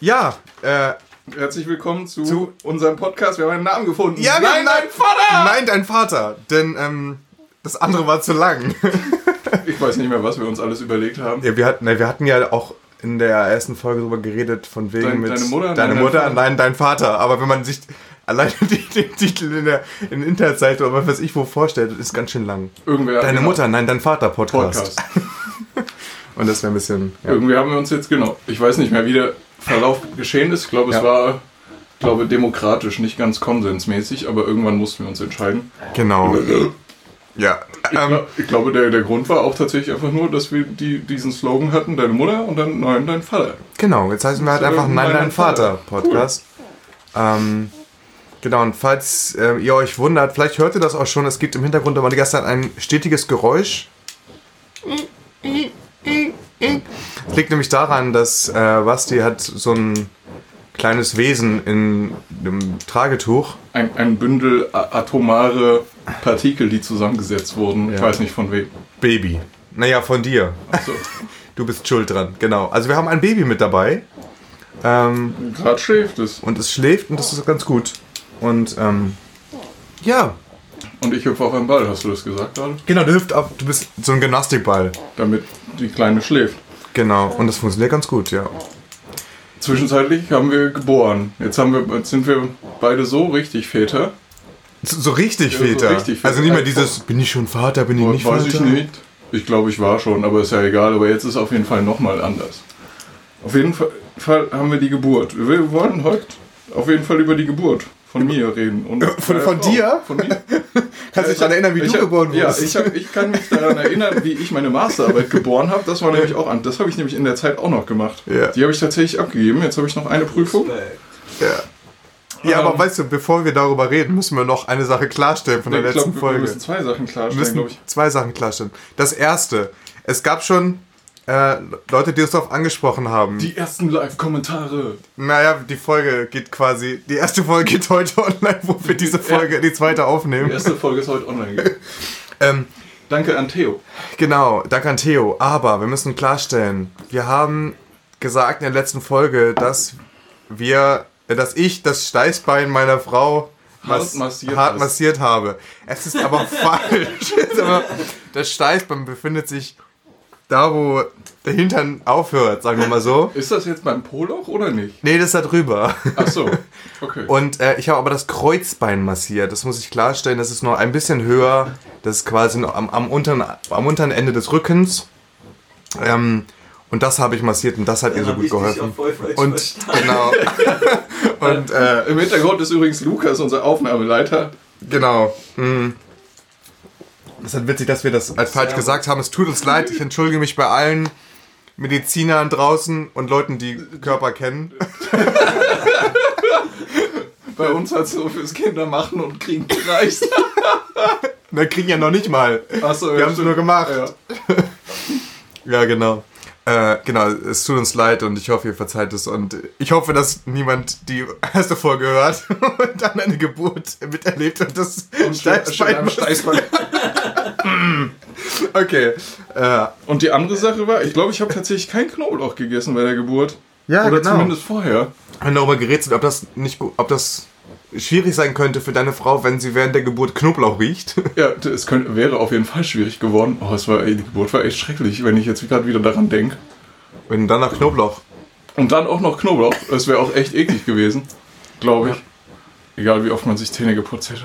Ja, äh, Herzlich willkommen zu, Zu- unserem Podcast. Wir haben einen Namen gefunden. Ja, Nein, haben- dein Vater! nein, dein Vater. Denn ähm, das andere war zu lang. Ich weiß nicht mehr, was wir uns alles überlegt haben. ja, wir, hatten, ne, wir hatten ja auch in der ersten Folge darüber geredet, von wegen Dein- mit deine Mutter, deine nein, dein Mutter, Vater. nein, dein Vater. Aber wenn man sich alleine den Titel in der, in der Internetseite oder was weiß ich wo vorstellt, ist ganz schön lang. Irgendwer, Deine Mutter, nein, dein Vater Podcast. Podcast. Und das wäre ein bisschen. Ja. Irgendwie haben wir uns jetzt, genau, ich weiß nicht mehr, wie der Verlauf geschehen ist. Ich glaube, es Ja. war, ich glaube, demokratisch, nicht ganz konsensmäßig, aber irgendwann mussten wir uns entscheiden. Genau. Ja. Ich, Ähm, ich glaube, der, der Grund war auch tatsächlich einfach nur, dass wir die, diesen Slogan hatten, deine Mutter und dann nein, dein Vater. Genau, jetzt heißen wir halt ist einfach Nein, dein Vater. Vater Podcast. Ähm, genau, und falls äh, ihr euch wundert, vielleicht hört ihr das auch schon, es gibt im Hintergrund aber die ganze Zeit ein stetiges Geräusch. Das liegt nämlich daran, dass äh, Basti hat so ein kleines Wesen in einem Tragetuch. Ein, ein Bündel atomare Partikel, die zusammengesetzt wurden. Ich Ja. weiß nicht von wem. Baby. Naja, von dir. Achso. Du bist schuld dran, genau. Also wir haben ein Baby mit dabei. Ähm, Gerade schläft es. und es schläft und das ist ganz gut. Und ähm, ja, Und ich hüpfe auf einen Ball, hast du das gesagt gerade? Genau, du hüpft ab, du bist so ein Gymnastikball. Damit die Kleine schläft. Genau, und das funktioniert ganz gut, ja. Zwischenzeitlich haben wir geboren. Jetzt, haben wir, jetzt sind wir beide so richtig Väter. So, so richtig Ja, so Väter. richtig Väter. Also nicht mehr dieses, bin ich schon Vater, bin ich nicht Weiß Vater? ich nicht. Ich glaube, ich war schon, aber ist ja egal. Aber jetzt ist auf jeden Fall nochmal anders. Auf jeden Fall, Fall haben wir die Geburt. Wir wollen heute auf jeden Fall über die Geburt von mir reden. Und Von- meiner von Frau. dir? Von mir. Kannst du dich daran erinnern, wie Ich du hab- geboren Ja, wurdest? ich, hab, ich kann mich daran erinnern, wie ich meine Masterarbeit geboren habe. Das war nämlich auch an. Das habe ich nämlich in der Zeit auch noch gemacht. Ja. Die habe ich tatsächlich abgegeben. Jetzt habe ich noch eine Prüfung. ja. ja, aber Ähm, weißt du, bevor wir darüber reden, müssen wir noch eine Sache klarstellen von der ich letzten glaube, wir Folge. müssen zwei Sachen Wir klarstellen, müssen glaube ich. zwei Sachen klarstellen. Das erste, es gab schon äh, Leute, die uns darauf angesprochen haben. Die ersten Live-Kommentare. naja, die Folge geht quasi, die erste Folge geht heute online, wo wir diese Folge, die zweite Die aufnehmen. erste Folge ist heute online gegangen. Ähm, Danke an Theo. Genau, danke an Theo. Aber wir müssen klarstellen, wir haben gesagt in der letzten Folge, dass wir, äh, dass ich das Steißbein meiner Frau Hart mas- massiert hart massiert habe. Es ist aber falsch. Das Steißbein befindet sich da, wo der Hintern aufhört, sagen wir mal so. Ist das jetzt beim Poloch oder nicht? Nee, das ist da drüber. Ach so. Okay. Und äh, ich habe aber das Kreuzbein massiert. Das muss ich klarstellen. Das ist noch ein bisschen höher. Das ist quasi noch am, am, unteren, am unteren Ende des Rückens. Ähm, und das habe ich massiert und das hat ihr so gut geholfen. Und genau. und äh, Im Hintergrund ist übrigens Lukas, unser Aufnahmeleiter. genau. Mm. Das ist halt witzig, dass wir das als falsch gesagt haben. Es tut uns leid. Ich entschuldige mich bei allen Medizinern draußen und Leuten, die Körper kennen. Bei uns hat es so fürs Kindermachen und Kriegen gereicht. Wir kriegen ja noch nicht mal. Achso, Wir haben es nur gemacht. Ja. Ja, genau. Äh, genau, es tut uns leid und ich hoffe, ihr verzeiht es. Und ich hoffe, dass niemand die erste Folge hört und dann eine Geburt miterlebt und das Steißbein. Okay. Äh, Und die andere Sache war, ich glaube, ich habe tatsächlich kein Knoblauch gegessen bei der Geburt. Ja, Oder genau. zumindest vorher. wir haben darüber gerätselt, ob das nicht ob das schwierig sein könnte für deine Frau, wenn sie während der Geburt Knoblauch riecht. Ja, es könnte, wäre auf jeden Fall schwierig geworden. Oh, es war, die Geburt war echt schrecklich, wenn ich jetzt gerade wieder daran denke. Wenn dann nach Knoblauch. Und dann auch noch Knoblauch. Das wäre auch echt eklig gewesen. Glaube ich. Egal wie oft man sich Zähne geputzt hätte.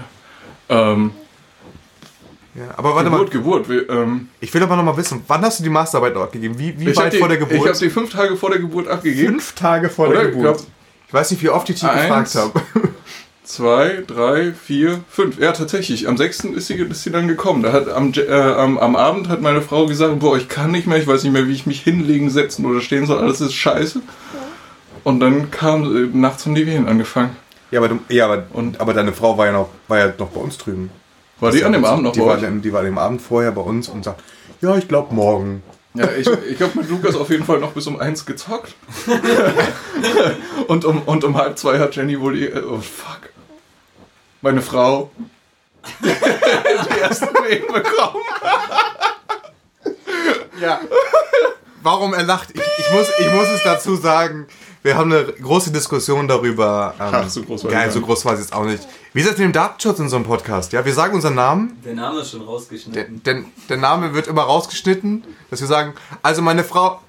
Ähm, Ja, aber warte Geburt, mal, Geburt. Wir, ähm, ich will aber noch mal wissen, wann hast du die Masterarbeit noch abgegeben? Wie, wie ich habe weit die, vor der ich Geburt? hab die fünf Tage vor der Geburt abgegeben. fünf Tage vor Oder? der Ich Geburt. glaub- Ich weiß nicht, wie oft ich dich Eins. gefragt habe. Zwei, drei, vier, fünf. Ja, tatsächlich. Am 6. ist sie, ist sie dann gekommen. Da hat am, äh, am, am Abend hat meine Frau gesagt, boah, ich kann nicht mehr, ich weiß nicht mehr, wie ich mich hinlegen, setzen oder stehen soll. Alles ist scheiße. Und dann kam äh, nachts um die Wehen angefangen. Ja, aber, du, ja aber, Und- aber deine Frau war ja noch, war ja noch bei uns drüben. War die an dem Abend noch die bei war, euch? Die war dem Abend vorher bei uns und sagt, ja, ich glaube morgen. Ja, ich, ich habe mit Lukas auf jeden Fall noch bis um eins gezockt. und, um, und um halb zwei hat Jenny wohl die. Oh fuck. Meine Frau. die ersten Wehen bekommen. Ja. warum er lacht. Ich, ich, muss, ich muss es dazu sagen, wir haben eine große Diskussion darüber. Ähm, Ach, so groß war gar so groß war es jetzt auch nicht. Wie ist das mit dem Datenschutz in so einem Podcast? Ja, wir sagen unseren Namen. Der Name ist schon Der, rausgeschnitten. der, der Name wird immer rausgeschnitten, dass wir sagen, also meine Frau.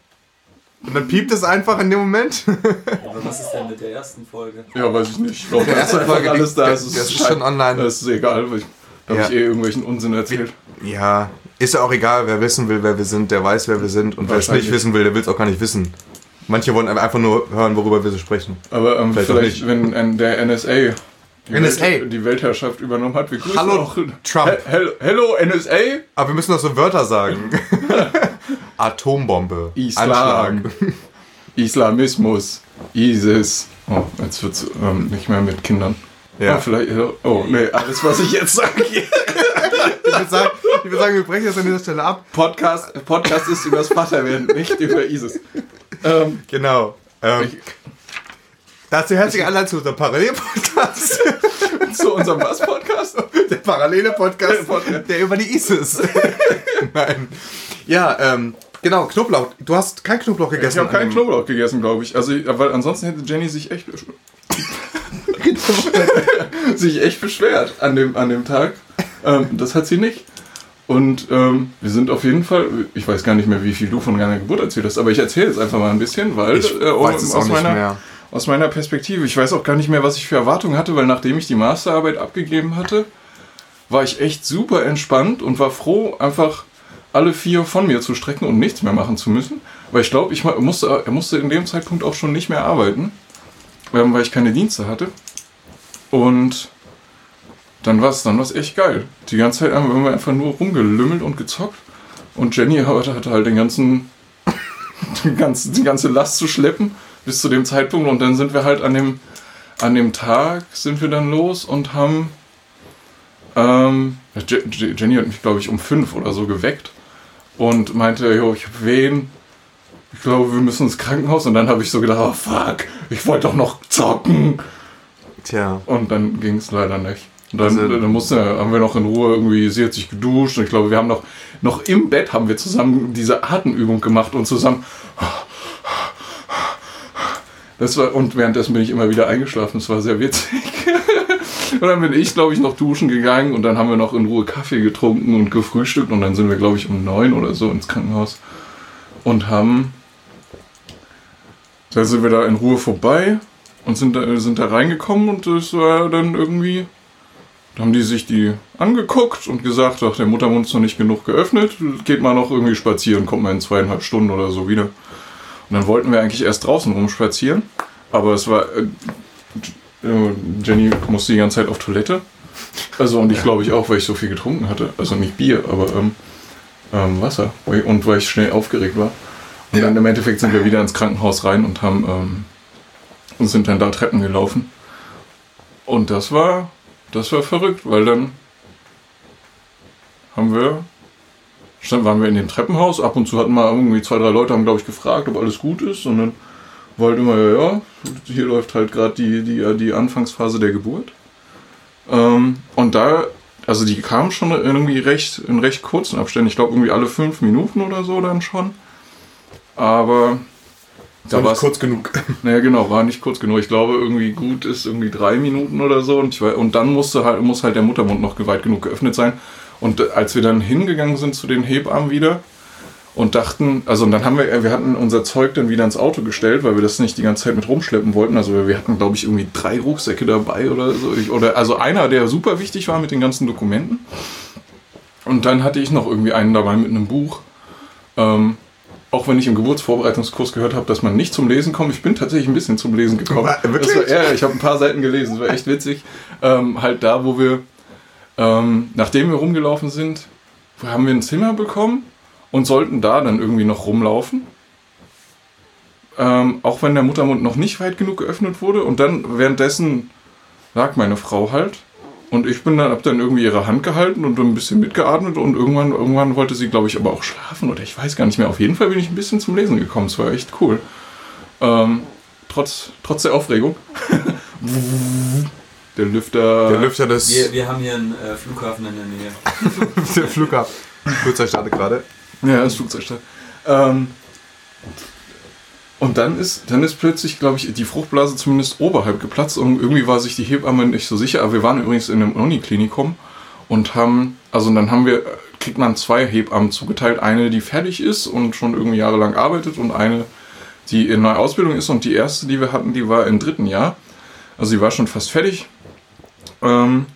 Und dann piept es einfach in dem Moment. Aber was ist denn mit der ersten Folge? Ja, weiß ich nicht. Ich glaube, Der das ist erste einfach Folge, alles da. der- Es das ist schon online. Das ist egal, weil ich, da Ja. habe ich eh irgendwelchen Unsinn erzählt. Ja, ist ja auch egal, wer wissen will, wer wir sind, der weiß, wer wir sind. Und wer es nicht wissen will, der will es auch gar nicht wissen. Manche wollen einfach nur hören, worüber wir so sprechen. Aber ähm, Vielleicht vielleicht, wenn der NSA die, NSA. Welt, die Weltherrschaft übernommen hat. Wir grüßen Hallo, auch Trump. He- Hello, hello NSA. Aber wir müssen noch so Wörter sagen. Atombombe. Islam. Anschlag. Islamismus. ISIS. Oh, jetzt wird's ähm, nicht mehr mit Kindern. Ja. Oh, vielleicht, oh, nee, alles, was ich jetzt sage. Ich würde sagen, ich würd sagen, wir brechen das an dieser Stelle ab. Podcast, Podcast ist über das Vaterwerden, nicht über ISIS. Ähm, Genau. Ähm, Ich- dazu herzlich Einladung zu unserem Parallel-Podcast. zu unserem Was-Podcast? Der parallele Podcast, Podcast. der über die ISIS. Nein. Ja, ähm, genau, Knoblauch. Du hast kein Knoblauch gegessen. Ich habe keinen Knoblauch gegessen, glaube ich. Also, weil ansonsten hätte Jenny sich echt sich echt beschwert an dem, an dem Tag. Ähm, das hat sie nicht. Und ähm, wir sind auf jeden Fall, ich weiß gar nicht mehr, wie viel du von deiner Geburt erzählt hast, aber ich erzähle jetzt einfach mal ein bisschen, weil Ich äh, weiß es auch aus, nicht meiner, mehr. aus meiner Perspektive, ich weiß auch gar nicht mehr, was ich für Erwartungen hatte, weil nachdem ich die Masterarbeit abgegeben hatte, war ich echt super entspannt und war froh, einfach alle vier von mir zu strecken und nichts mehr machen zu müssen. Weil ich glaube, ich musste, er musste in dem Zeitpunkt auch schon nicht mehr arbeiten, ähm, weil ich keine Dienste hatte. Und dann war es dann war's echt geil. Die ganze Zeit haben wir einfach nur rumgelümmelt und gezockt. Und Jenny hatte halt den ganzen, die, ganze, die ganze Last zu schleppen bis zu dem Zeitpunkt. Und dann sind wir halt an dem, an dem Tag sind wir dann los und haben ähm, Je- Je- Jenny hat mich, glaube ich, um fünf oder so geweckt und meinte, jo, ich hab Wehen. Ich glaube, wir müssen ins Krankenhaus. Und dann habe ich so gedacht, oh fuck, ich wollte doch noch zocken. Tja. Und dann ging es leider nicht. Und dann, Also- dann mussten, haben wir noch in Ruhe irgendwie, sie hat sich geduscht und ich glaube, wir haben noch, noch im Bett haben wir zusammen diese Atemübung gemacht und zusammen. Das war, und währenddessen bin ich immer wieder eingeschlafen, das war sehr witzig. und dann bin ich, glaube ich, noch duschen gegangen und dann haben wir noch in Ruhe Kaffee getrunken und gefrühstückt und dann sind wir, glaube ich, um neun oder so ins Krankenhaus und haben. Da sind wir da in Ruhe vorbei und sind da, sind da reingekommen und das war dann irgendwie. Da haben die sich die angeguckt und gesagt, ach, der Muttermund ist noch nicht genug geöffnet, geht mal noch irgendwie spazieren, kommt mal in zweieinhalb Stunden oder so wieder. Und dann wollten wir eigentlich erst draußen rumspazieren, aber es war. Jenny musste die ganze Zeit auf Toilette. Also, und ich glaube ich auch, weil ich so viel getrunken hatte. Also nicht Bier, aber ähm, ähm, Wasser. Und weil ich schnell aufgeregt war. Und Ja. dann im Endeffekt sind wir wieder ins Krankenhaus rein und haben ähm, und sind dann da Treppen gelaufen. Und das war, das war verrückt, weil dann haben wir, stand, waren wir in dem Treppenhaus. Ab und zu hatten mal irgendwie zwei, drei Leute haben, glaube ich, gefragt, ob alles gut ist. Und dann war halt immer, ja, ja, hier läuft halt gerade die, die, die Anfangsphase der Geburt. Ähm, und da, also die kamen schon irgendwie recht, in recht kurzen Abständen. Ich glaube irgendwie alle fünf Minuten oder so dann schon. Aber Da war war's- kurz genug. naja, genau, war nicht kurz genug. Ich glaube, irgendwie gut ist irgendwie drei Minuten oder so. Und, ich, und dann musste halt, muss halt der Muttermund noch weit genug geöffnet sein. Und äh, als wir dann hingegangen sind zu den Hebammen wieder und dachten, also und dann haben wir, äh, wir hatten unser Zeug dann wieder ins Auto gestellt, weil wir das nicht die ganze Zeit mit rumschleppen wollten. Also wir hatten, glaube ich, irgendwie drei Rucksäcke dabei oder so. Ich, oder also einer, der super wichtig war mit den ganzen Dokumenten. Und dann hatte ich noch irgendwie einen dabei mit einem Buch. Ähm, auch wenn ich im Geburtsvorbereitungskurs gehört habe, dass man nicht zum Lesen kommt, ich bin tatsächlich ein bisschen zum Lesen gekommen. Wa- wirklich? War, ja, ich habe ein paar Seiten gelesen, das war echt witzig. Ähm, halt da, wo wir, ähm, nachdem wir rumgelaufen sind, haben wir ein Zimmer bekommen und sollten da dann irgendwie noch rumlaufen. Ähm, auch wenn der Muttermund noch nicht weit genug geöffnet wurde. Und dann währenddessen lag meine Frau halt. Und ich bin dann, hab dann irgendwie ihre Hand gehalten und ein bisschen mitgeatmet und irgendwann, irgendwann wollte sie, glaube ich, aber auch schlafen oder ich weiß gar nicht mehr. Auf jeden Fall bin ich ein bisschen zum Lesen gekommen. Es war echt cool. Ähm, trotz, trotz der Aufregung. der Lüfter. Der Lüfter des Wir, wir haben hier einen äh, Flughafen in der Nähe. der Flughafen. Flugzeug startet gerade. Ja, das Flugzeug stand. Ähm, Und dann ist, dann ist plötzlich, glaube ich, die Fruchtblase zumindest oberhalb geplatzt und irgendwie war sich die Hebamme nicht so sicher. Aber wir waren übrigens in einem Uniklinikum und haben, also dann haben wir, kriegt man zwei Hebammen zugeteilt. Eine, die fertig ist und schon irgendwie jahrelang arbeitet und eine, die in einer Ausbildung ist. Und die erste, die wir hatten, die war im dritten Jahr. Also sie war schon fast fertig. Ähm,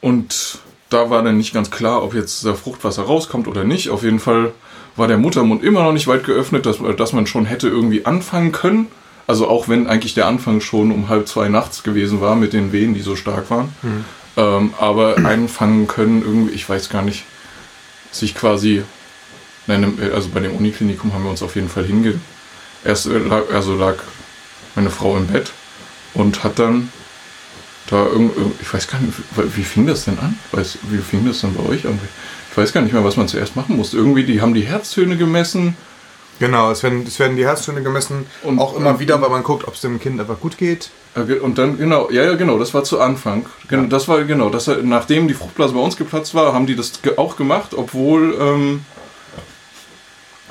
und da war dann nicht ganz klar, ob jetzt der Fruchtwasser rauskommt oder nicht. Auf jeden Fall war der Muttermund immer noch nicht weit geöffnet, dass, dass man schon hätte irgendwie anfangen können. Also auch wenn eigentlich der Anfang schon um halb zwei nachts gewesen war mit den Wehen, die so stark waren. Mhm. Ähm, aber einfangen können irgendwie, ich weiß gar nicht, sich quasi, nein, also bei dem Uniklinikum haben wir uns auf jeden Fall hinge... Erst lag, also lag meine Frau im Bett und hat dann da ich weiß gar nicht, wie, fing das denn an? Weiß, wie fing das denn bei euch an? Ich weiß gar nicht mehr, was man zuerst machen musste. Irgendwie, die haben die Herztöne gemessen. Genau, es werden, es werden die Herztöne gemessen. Und- auch immer und- wieder, weil man guckt, ob es dem Kind einfach gut geht. Äh, Und dann, genau, ja, ja, genau, das war zu Anfang. Gen- Ja. Das war, genau, das, nachdem die Fruchtblase bei uns geplatzt war, haben die das auch gemacht, obwohl, ähm,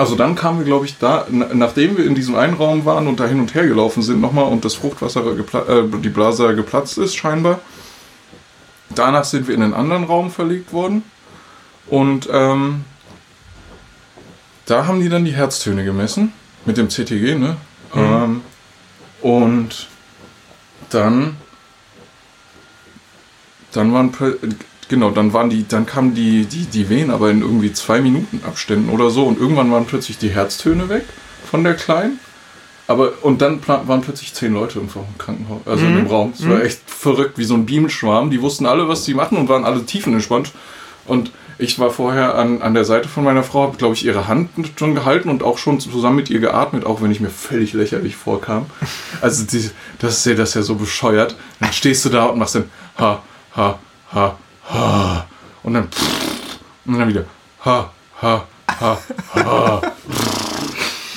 also dann kamen wir, glaube ich, da, na- nachdem wir in diesem einen Raum waren und da hin und her gelaufen sind nochmal und das Fruchtwasser, äh, die Blase geplatzt ist, scheinbar. Danach sind wir in einen anderen Raum verlegt worden und ähm, da haben die dann die Herztöne gemessen mit dem CTG, ne? Ähm, und dann dann waren genau dann waren die dann kamen die die die Wehen aber in irgendwie zwei Minuten Abständen oder so und irgendwann waren plötzlich die Herztöne weg von der kleinen. Aber und dann waren plötzlich zehn Leute im Krankenhaus also in dem Raum. Es war echt verrückt wie so ein Bienenschwarm die wussten alle was sie machen und waren alle tiefenentspannt und ich war vorher an, an der Seite von meiner Frau, habe, glaube ich, ihre Hand schon gehalten und auch schon zusammen mit ihr geatmet, auch wenn ich mir völlig lächerlich vorkam. Also die, das ist ja das ja so bescheuert. Dann stehst du da und machst dann ha, ha, ha, ha. Und dann und dann wieder ha, ha, ha, ha.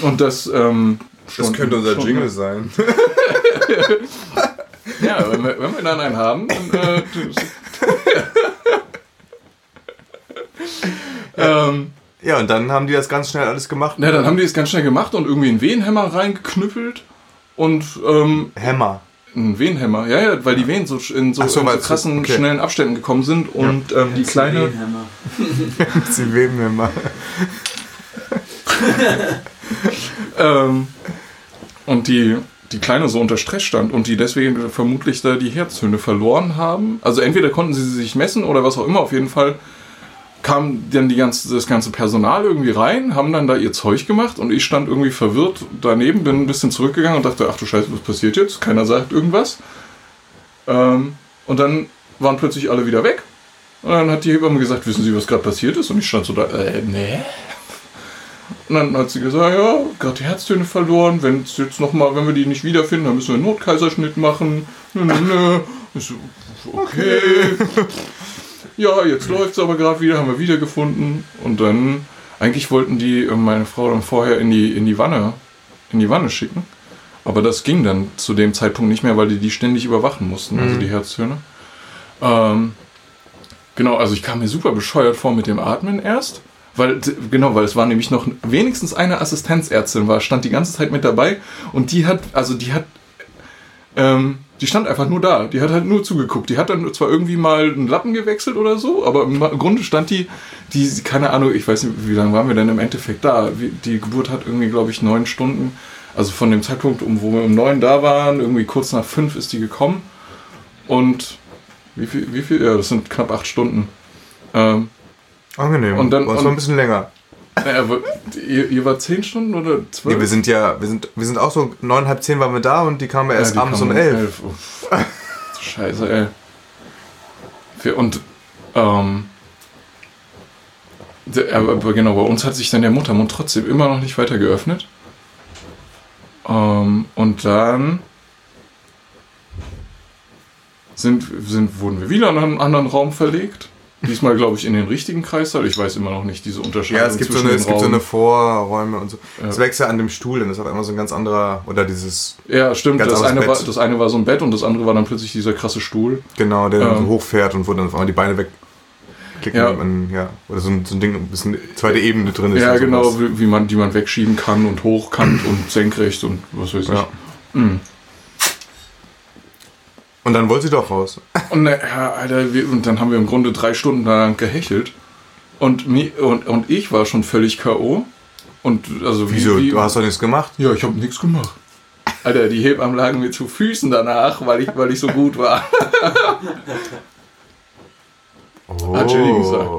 Und das, ähm, Das schon- könnte unser schon- Jingle sein. Ja, wenn wir, wenn wir dann einen haben, dann. Äh, ähm, Ja, und dann haben die das ganz schnell alles gemacht. na, dann haben die es ganz schnell gemacht und irgendwie einen Wehenhämmer reingeknüppelt und ähm, Hämmer. Einen Wehenhämmer, ja, ja, weil die Wehen so in so, so, in so krassen, okay. schnellen Abständen gekommen sind und ähm, die kleine. Sie weben Hämmer. Ähm, und die, die Kleine so unter Stress stand und die deswegen vermutlich da die Herztöne verloren haben. Also entweder konnten sie sich messen oder was auch immer, auf jeden Fall kam dann die ganze, das ganze Personal irgendwie rein, haben dann da ihr Zeug gemacht und ich stand irgendwie verwirrt daneben, bin ein bisschen zurückgegangen und dachte, ach du Scheiße, was passiert jetzt? Keiner sagt irgendwas. Ähm, und dann waren plötzlich alle wieder weg. Und dann hat die Hebamme gesagt, wissen Sie, was gerade passiert ist? Und ich stand so da, äh, nee. Und dann hat sie gesagt, ja, gerade die Herztöne verloren, wenn es jetzt noch mal, wenn wir die nicht wiederfinden, dann müssen wir einen Notkaiserschnitt machen. Nö, nö, nö. Ich so, okay. Ja, jetzt läuft es aber gerade wieder, haben wir wiedergefunden. Und dann, eigentlich wollten die äh, meine Frau dann vorher in die, in die Wanne, in die Wanne schicken. Aber das ging dann zu dem Zeitpunkt nicht mehr, weil die die ständig überwachen mussten, also die Herztöne. Ähm, genau, also ich kam mir super bescheuert vor mit dem Atmen erst. Weil, genau, weil es war nämlich noch wenigstens eine Assistenzärztin war, stand die ganze Zeit mit dabei und die hat, also die hat, ähm, die stand einfach nur da. Die hat halt nur zugeguckt. Die hat dann zwar irgendwie mal einen Lappen gewechselt oder so, aber im Grunde stand die, die, keine Ahnung, ich weiß nicht, wie lange waren wir denn im Endeffekt da? Die Geburt hat irgendwie, glaube ich, neun Stunden. Also von dem Zeitpunkt, um, wo wir um neun da waren, irgendwie kurz nach fünf ist die gekommen. Und wie viel, wie viel? Ja, das sind knapp acht Stunden. Ähm, Angenehm. Und dann- Aber es war ein bisschen länger. Naja, aber ihr, ihr war zehn Stunden oder zwölf? Nee, wir sind ja, wir sind, wir sind auch so neun, halb zehn waren wir da und die kamen ja erst die abends um kamen elf. Uff. Scheiße, ey. Wir- Und, ähm, aber genau, bei uns hat sich dann der Muttermund trotzdem immer noch nicht weiter geöffnet. Ähm, und dann sind, sind, wurden wir wieder in einen anderen Raum verlegt. Diesmal, glaube ich, in den richtigen Kreissaal. Ich weiß immer noch nicht diese Unterscheidung Ja, es gibt, so eine, es gibt so eine. Vorräume und so. Ja. Das wächst ja an dem Stuhl, dann ist auf einmal so ein ganz anderer, oder dieses, Ja, stimmt. Ganz Das eine, war, das eine war so ein Bett und das andere war dann plötzlich dieser krasse Stuhl. genau, der dann Ähm. so hochfährt und wo dann auf einmal die Beine weg. klicken. Ja. Man, ja. Oder so ein, so ein Ding, ein bisschen zweite Ebene drin ist. Ja, genau, wie, wie man, die man wegschieben kann und hochkant und senkrecht und was weiß ich. Ja. Mhm. Und dann wollte sie doch raus. Und äh, Alter, wir, und dann haben wir im Grunde drei Stunden lang gehechelt. Und, und, und ich war schon völlig K.O. Und also wie- Wieso? Wie, Du hast doch nichts gemacht? ja, ich habe nichts gemacht. Alter, die Hebammen lagen mir zu Füßen danach, weil ich, weil ich so gut war. Oh. Hat Jenny gesagt.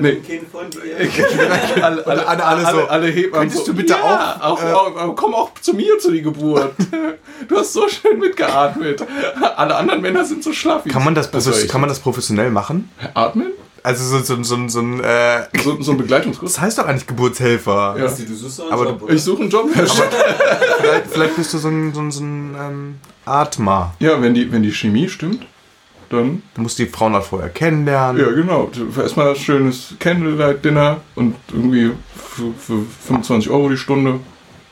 Nee. ein Kind von dir. alle, alle- alle so, alle Hebammen "Könntest so, du bitte ja, auch, auch, äh, auch, auch, komm auch zu mir zu die Geburt. Du hast so schön mitgeatmet. Alle anderen Männer sind so schlaff. wie Kann man das, ich? kann man das professionell machen? atmen? Also so, so, so, so ein, äh, So, so ein Begleitungskurs? das heißt doch eigentlich Geburtshelfer. Ja. Du suchst doch einen Aber Job, oder? Ich suche einen Job. Vielleicht, vielleicht bist du so ein, so ein, so ein ähm, Atmer. Ja, wenn die, wenn die Chemie stimmt, dann. Du musst die Frauen halt vorher kennenlernen. Ja, genau. Erstmal ein schönes Candlelight-Dinner und irgendwie für, für 25 Euro die Stunde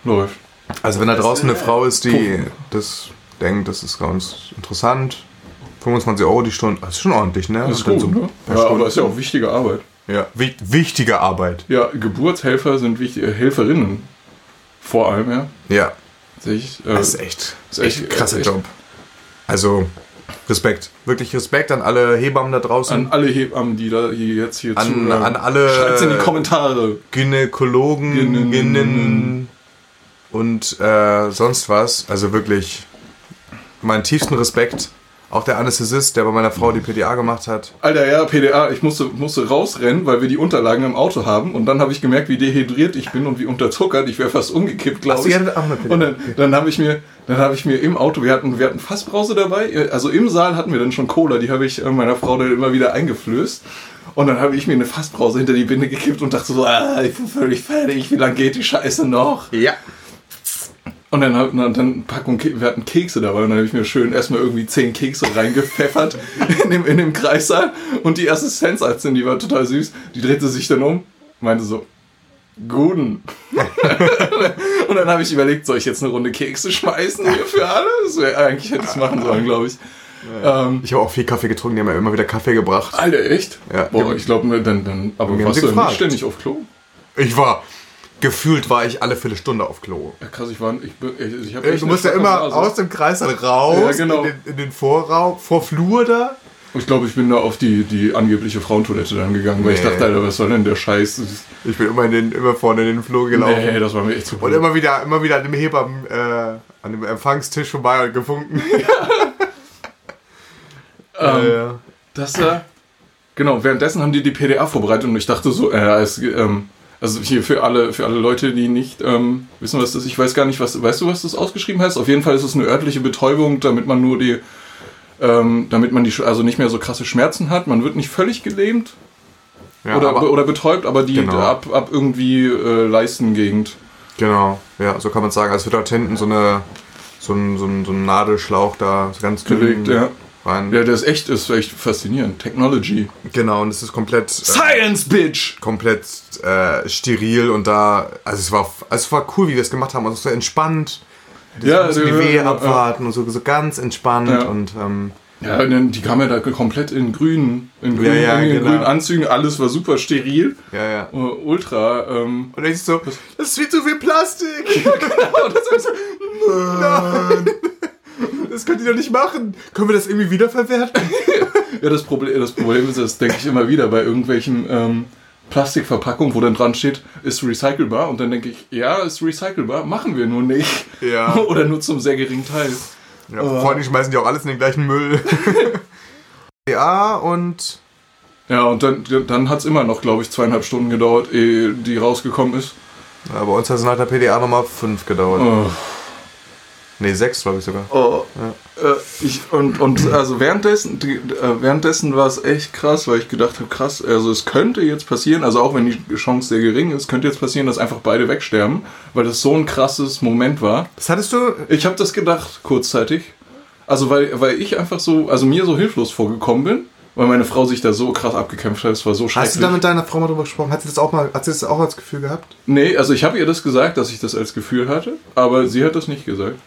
läuft. Also wenn da draußen eine Frau ist, die das denkt, das ist ganz interessant. 25 Euro die Stunde, das ist schon ordentlich, ne? Das ist gut, so ne? Ja, Stunde. aber ist ja auch wichtige Arbeit. Ja, wi wichtige Arbeit. Ja, Geburtshelfer sind wichtige Helferinnen. Vor allem, ja. Ja, ich. Äh, das ist echt, ist echt, echt- krasser echt- Job. Also Respekt, wirklich Respekt an alle Hebammen da draußen, an alle Hebammen, die da hier jetzt hier an, zuhören. an alle Schreibt's in die Kommentare. Gynäkologen. Ginnen und äh, sonst was. Also wirklich meinen tiefsten Respekt. Auch der Anästhesist, der bei meiner Frau die PDA gemacht hat. Alter, ja, PDA, ich musste, musste rausrennen, weil wir die Unterlagen im Auto haben. Und dann habe ich gemerkt, wie dehydriert ich bin und wie unterzuckert. Ich wäre fast umgekippt, glaube ich. hattet auch eine Und dann, dann habe ich mir, dann habe ich mir im Auto, wir hatten, wir hatten Fassbrause dabei, also im Saal hatten wir dann schon Cola, die habe ich äh, meiner Frau dann immer wieder eingeflößt. Und dann habe ich mir eine Fassbrause hinter die Binde gekippt und dachte so, ah, ich bin völlig fertig, wie lange geht die Scheiße noch? Ja. Und dann, hab, dann, dann Packung, wir hatten Kekse dabei und dann habe ich mir schön erstmal irgendwie zehn Kekse reingepfeffert in dem, in dem Kreissaal. Und die Assistenzärztin, die war total süß, die drehte sich dann um, meinte so, Guten. und dann habe ich überlegt, soll ich jetzt eine Runde Kekse schmeißen hier für alle? Das wär, eigentlich hätte ich es machen sollen, glaube ich. Ähm, Ich habe auch viel Kaffee getrunken, die haben mir immer wieder Kaffee gebracht. Alter, echt? Ja. Boah, ich glaube, dann, dann, aber warst du nicht ständig auf Klo? Ich war, gefühlt war ich alle Viertelstunde auf Klo. Ja, krass, ich war, ich, ich, ich habe Du musst ja immer aus dem Kreis dann raus, Ja, genau. in, den, in den Vorraum, vor Flur da. Ich glaube, ich bin da auf die, die angebliche Frauentoilette dann gegangen, weil ich Nee. dachte, Alter, was soll denn der Scheiß? Ich bin immer, in den, immer vorne in den Flur gelaufen. Nee, das war mir echt zu Und immer wieder, immer wieder an dem Hebammen, äh, an dem Empfangstisch vorbei und gefunken. Ähm, äh, Das da. Genau, währenddessen haben die die PDA vorbereitet und ich dachte so, äh, es, ähm, also hier für alle, für alle Leute, die nicht ähm, wissen, was das ist, ich weiß gar nicht, was, weißt du, was das ausgeschrieben heißt? Auf jeden Fall ist es eine örtliche Betäubung, damit man nur die, ähm, damit man die, also nicht mehr so krasse Schmerzen hat. Man wird nicht völlig gelähmt ja, oder, aber, oder betäubt, aber die Genau. ab, ab irgendwie äh, Leistengegend. genau, ja, so kann man sagen. Also es wird dort hinten so eine, so ein, so ein, so ein Nadelschlauch da so ganz dünn Gelegt, ja. Rein. Ja, der ist echt, ist echt faszinierend. Technology. Genau, und es ist komplett, äh, Science, Bitch! komplett äh, steril und da, also es war, also es war cool, wie wir das gemacht haben. Also so entspannt. Ja, bisschen ja, die Wehe ja, ja. abwarten und so, so ganz entspannt Ja. und ähm, Ja, denn die kam ja da komplett in grün, in grün, Ja, ja, in genau. grünen Anzügen, alles war super steril, ja, ja. äh, ultra. Ähm, Und dann ist so, das ist viel zu viel Plastik. und das ist so, Nein. Das könnt ihr doch nicht machen. Können wir das irgendwie wiederverwerten? ja, das Problem, das Problem ist, das denke ich immer wieder bei irgendwelchen ähm, Plastikverpackungen, wo dann dran steht, ist recycelbar. Und dann denke ich, ja, ist recycelbar, machen wir nur nicht. Ja. Oder nur zum sehr geringen Teil. ja vor allem schmeißen die auch alles in den gleichen Müll. ja, und Ja, und dann, dann hat es immer noch, glaube ich, zweieinhalb Stunden gedauert, ehe die rausgekommen ist. ja, bei uns hat es nach der PDA nochmal fünf gedauert. Oh. Nee, sechs, glaube ich sogar. Oh, äh, ich, und, und also währenddessen, die, äh, währenddessen war es echt krass, weil ich gedacht habe, krass, also es könnte jetzt passieren, also auch wenn die Chance sehr gering ist, könnte jetzt passieren, dass einfach beide wegsterben, weil das so ein krasses Moment war. Das hattest du. Ich habe das gedacht, kurzzeitig. Also weil, weil ich einfach so, also mir so hilflos vorgekommen bin, weil meine Frau sich da so krass abgekämpft hat, es war so schrecklich. Hast du da mit deiner Frau mal drüber gesprochen? Hat sie das auch mal, hat sie das auch als Gefühl gehabt? nee, also ich habe ihr das gesagt, dass ich das als Gefühl hatte, aber sie hat das nicht gesagt.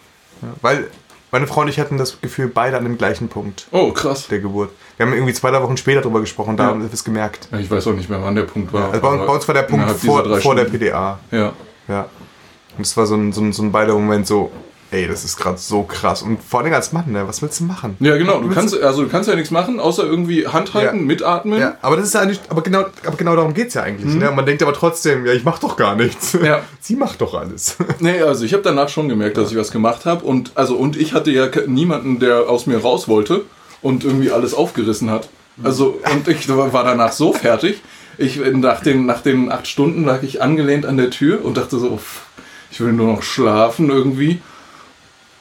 Ja, weil Meine Frau und ich hatten das Gefühl, beide an dem gleichen Punkt Oh, krass. der Geburt. Wir haben irgendwie zwei, drei Wochen später drüber gesprochen, da Ja. haben wir es gemerkt. Ich weiß auch nicht mehr, wann der Punkt war. Also bei, bei uns war der Punkt vor, vor der. PDA. Ja. Ja. Und es war so ein, so ein, so ein beider Moment so, ey, das ist gerade so krass. Und vor allem als Mann, ne, was willst du machen? Ja, genau. Du kannst, also du kannst ja nichts machen, außer irgendwie Hand halten, Ja. mitatmen. Ja, aber das ist ja eigentlich, aber genau, aber genau darum geht's ja eigentlich. Ne? Und man denkt aber trotzdem, ja, ich mach doch gar nichts. Mhm. Ja. Sie macht doch alles. Nee, also ich habe danach schon gemerkt, dass ich was gemacht habe und also und ich hatte ja niemanden, der aus mir raus wollte und irgendwie alles aufgerissen hat. Also und ich war danach so fertig. Ich nach den nach den acht Stunden lag ich angelehnt an der Tür und dachte so, ich will nur noch schlafen irgendwie.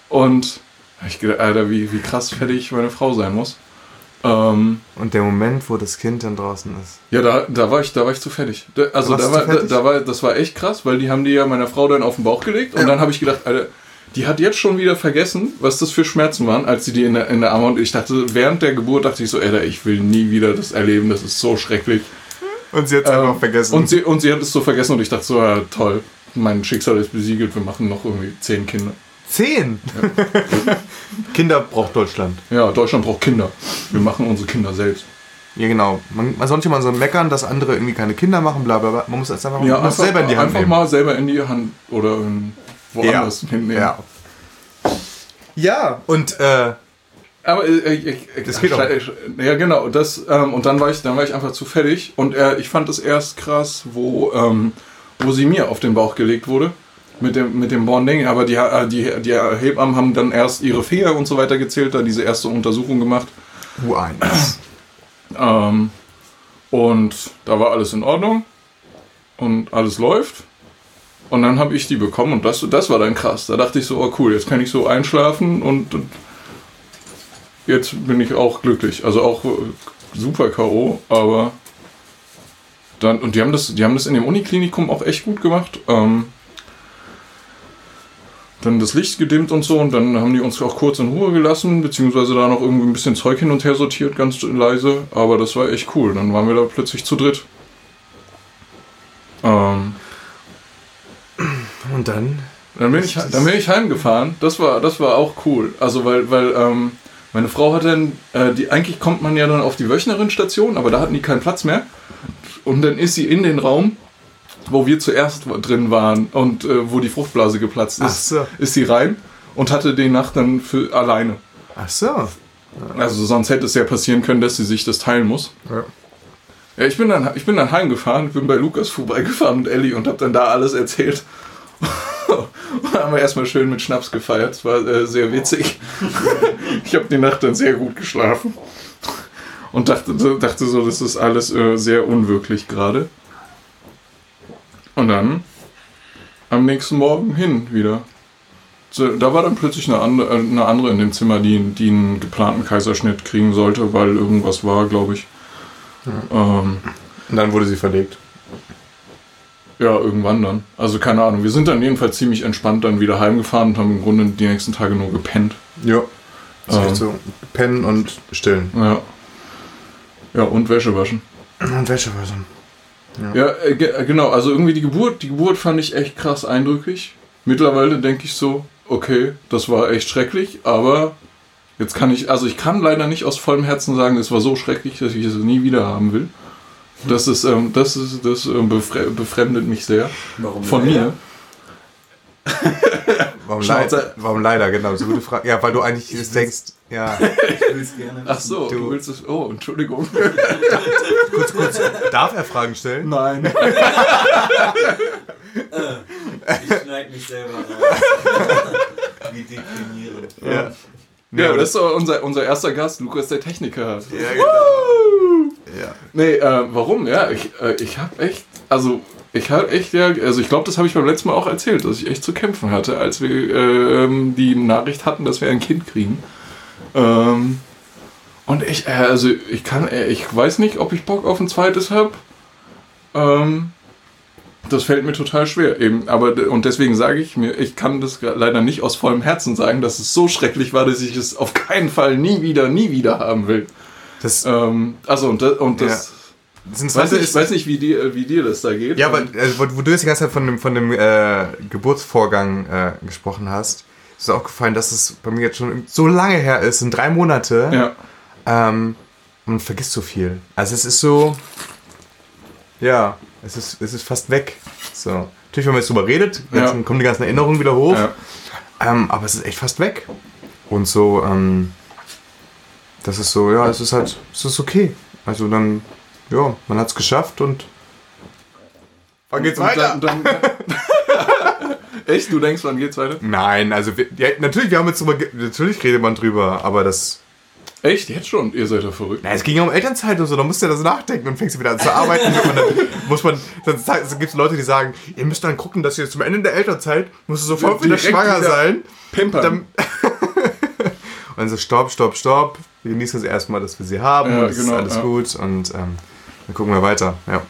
Und hab ich gedacht, Alter, wie, wie krass fertig meine Frau sein muss. Ähm, Und der Moment, wo das Kind dann draußen ist. ja, da, da war ich, da war ich zu fertig. Da, also da war, zu da, fertig? da war, das war echt krass, weil die haben die ja meiner Frau dann auf den Bauch gelegt und Ja. dann habe ich gedacht, Alter, die hat jetzt schon wieder vergessen, was das für Schmerzen waren, als sie die in der, in der Arme und ich dachte, während der Geburt dachte ich so, Alter, ich will nie wieder das erleben, das ist so schrecklich. Und sie hat es Ähm, einfach vergessen. Und sie, und sie hat es so vergessen und ich dachte so, ja toll, mein Schicksal ist besiegelt, wir machen noch irgendwie zehn Kinder. Zehn! Kinder braucht Deutschland. Ja, Deutschland braucht Kinder. Wir machen unsere Kinder selbst. Ja, genau. Man, man soll nicht immer so meckern, dass andere irgendwie keine Kinder machen, bla bla bla. Man muss es einfach, Ja, einfach, selber in die Hand einfach nehmen. mal selber in die Hand oder in woanders hinnehmen. Ja. Ja, und äh, Aber äh, ich, ich, ich, Das geht auch. ich, ja genau, das ähm, und dann war ich dann war ich einfach zu fertig und äh, ich fand es erst krass, wo ähm, wo sie mir auf den Bauch gelegt wurde mit dem mit dem Bonding, aber die äh, die die Hebammen haben dann erst ihre Finger und so weiter gezählt, da diese erste Untersuchung gemacht U1. ähm, und da war alles in Ordnung und alles läuft. Und dann habe ich die bekommen und das, das war dann krass. Da dachte ich so, oh cool, jetzt kann ich so einschlafen und, und jetzt bin ich auch glücklich. Also auch äh, super K.O., aber dann, und die haben das, die haben das in dem Uniklinikum auch echt gut gemacht. Ähm, dann das Licht gedimmt und so und dann haben die uns auch kurz in Ruhe gelassen, beziehungsweise da noch irgendwie ein bisschen Zeug hin und her sortiert, ganz leise. Aber das war echt cool. Dann waren wir da plötzlich zu dritt. Ähm, Und dann? dann bin, ich, dann bin ich heimgefahren. Das war, das war auch cool. Also, weil, weil ähm, meine Frau hat dann, äh, die, eigentlich kommt man ja dann auf die Wöchnerinstation, aber da hatten die keinen Platz mehr. Und dann ist sie in den Raum, wo wir zuerst drin waren und äh, wo die Fruchtblase geplatzt ist, so. ist sie rein und hatte die Nacht dann für alleine. Ach so. Also sonst hätte es ja passieren können, dass sie sich das teilen muss. Ja. Ja, ich bin dann, ich bin dann heimgefahren, bin bei Lukas vorbeigefahren und Ellie und hab dann da alles erzählt. und haben wir erstmal schön mit Schnaps gefeiert. Es war äh, sehr witzig. ich habe die Nacht dann sehr gut geschlafen. Und dachte, so- dachte so, das ist alles äh, sehr unwirklich gerade. Und dann am nächsten Morgen hin wieder. Da war dann plötzlich eine andere, äh, eine andere in dem Zimmer, die, die einen geplanten Kaiserschnitt kriegen sollte, weil irgendwas war, glaube ich. Ähm, Und dann wurde sie verlegt. ja, irgendwann dann. Also keine Ahnung. Wir sind dann jedenfalls ziemlich entspannt dann wieder heimgefahren und haben im Grunde die nächsten Tage nur gepennt. Ja. Das Ähm. so. Pennen und stillen. Ja. Ja, und Wäsche waschen. Und welche Version? Ja, äh, ge- äh, genau. Also irgendwie die Geburt, die Geburt fand ich echt krass eindrücklich. Mittlerweile denke ich so, okay, das war echt schrecklich, aber jetzt kann ich, also ich kann leider nicht aus vollem Herzen sagen, es war so schrecklich, dass ich es nie wieder haben will. Das ist, ähm, das ist, das ähm, befre befremdet mich sehr. Warum Von leider? mir. Warum, leider? Warum leider? Genau, so gute Frage. Ja, weil du eigentlich Ich denkst, ja. Ich will es gerne. Ach so, du, Du- willst es. Oh, Entschuldigung. kurz, kurz. Darf er Fragen stellen? Nein. Ich schneide mich selber raus. Wie deprimierend. Ja. Ja, aber das ist doch unser, unser erster Gast, Lukas, der Techniker. Ja, genau. Ja. Nee, äh, warum? Ja, ich, äh, ich hab echt, also ich hab echt, ja, also ich glaube, das habe ich beim letzten Mal auch erzählt, dass ich echt zu kämpfen hatte, als wir ähm, die Nachricht hatten, dass wir ein Kind kriegen. Ähm, und ich, äh, also ich kann, äh, ich weiß nicht, ob ich Bock auf ein zweites habe. Ähm, das fällt mir total schwer eben, aber und deswegen sage ich mir, ich kann das leider nicht aus vollem Herzen sagen, dass es so schrecklich war, dass ich es auf keinen Fall nie wieder, nie wieder haben will. Das, Ähm, also und, das- und das, das sind weiß nicht, ich weiß nicht, wie dir, wie dir das da geht. Ja, aber äh, wo, wo du jetzt die ganze Zeit von dem, von dem äh, Geburtsvorgang äh, gesprochen hast, ist aufgefallen, dass es bei mir jetzt schon so lange her ist, sind drei Monate. Ja. Ähm, und man vergisst so viel. Also es ist so, ja, es ist, es ist fast weg. So. Natürlich, wenn man jetzt drüber redet, Ja. dann kommen die ganzen Erinnerungen wieder hoch. Ja. Ähm, aber es ist echt fast weg. Und so, ähm, das ist so, ja, es ist halt, es ist okay. Also dann, ja, man hat es geschafft und wann geht's Und dann, dann, Echt? Du denkst, wann geht's weiter? Nein, also wir, ja, natürlich, wir haben jetzt drüber, natürlich redet man drüber, aber das, Echt? Jetzt schon? Ihr seid ja verrückt. na, es ging ja um Elternzeit und so, da musst du ja das nachdenken und fängst du wieder an zu arbeiten. und dann muss man, dann gibt es Leute, die sagen, ihr müsst dann gucken, dass ihr zum Ende der Elternzeit, musst du sofort wieder schwanger wieder sein. Pimpern. Und dann so, stopp, stopp, stopp. Wir genießen jetzt erstmal, dass wir sie haben Ja, und genau, ist alles ja. gut und ähm, dann gucken wir weiter. Ja.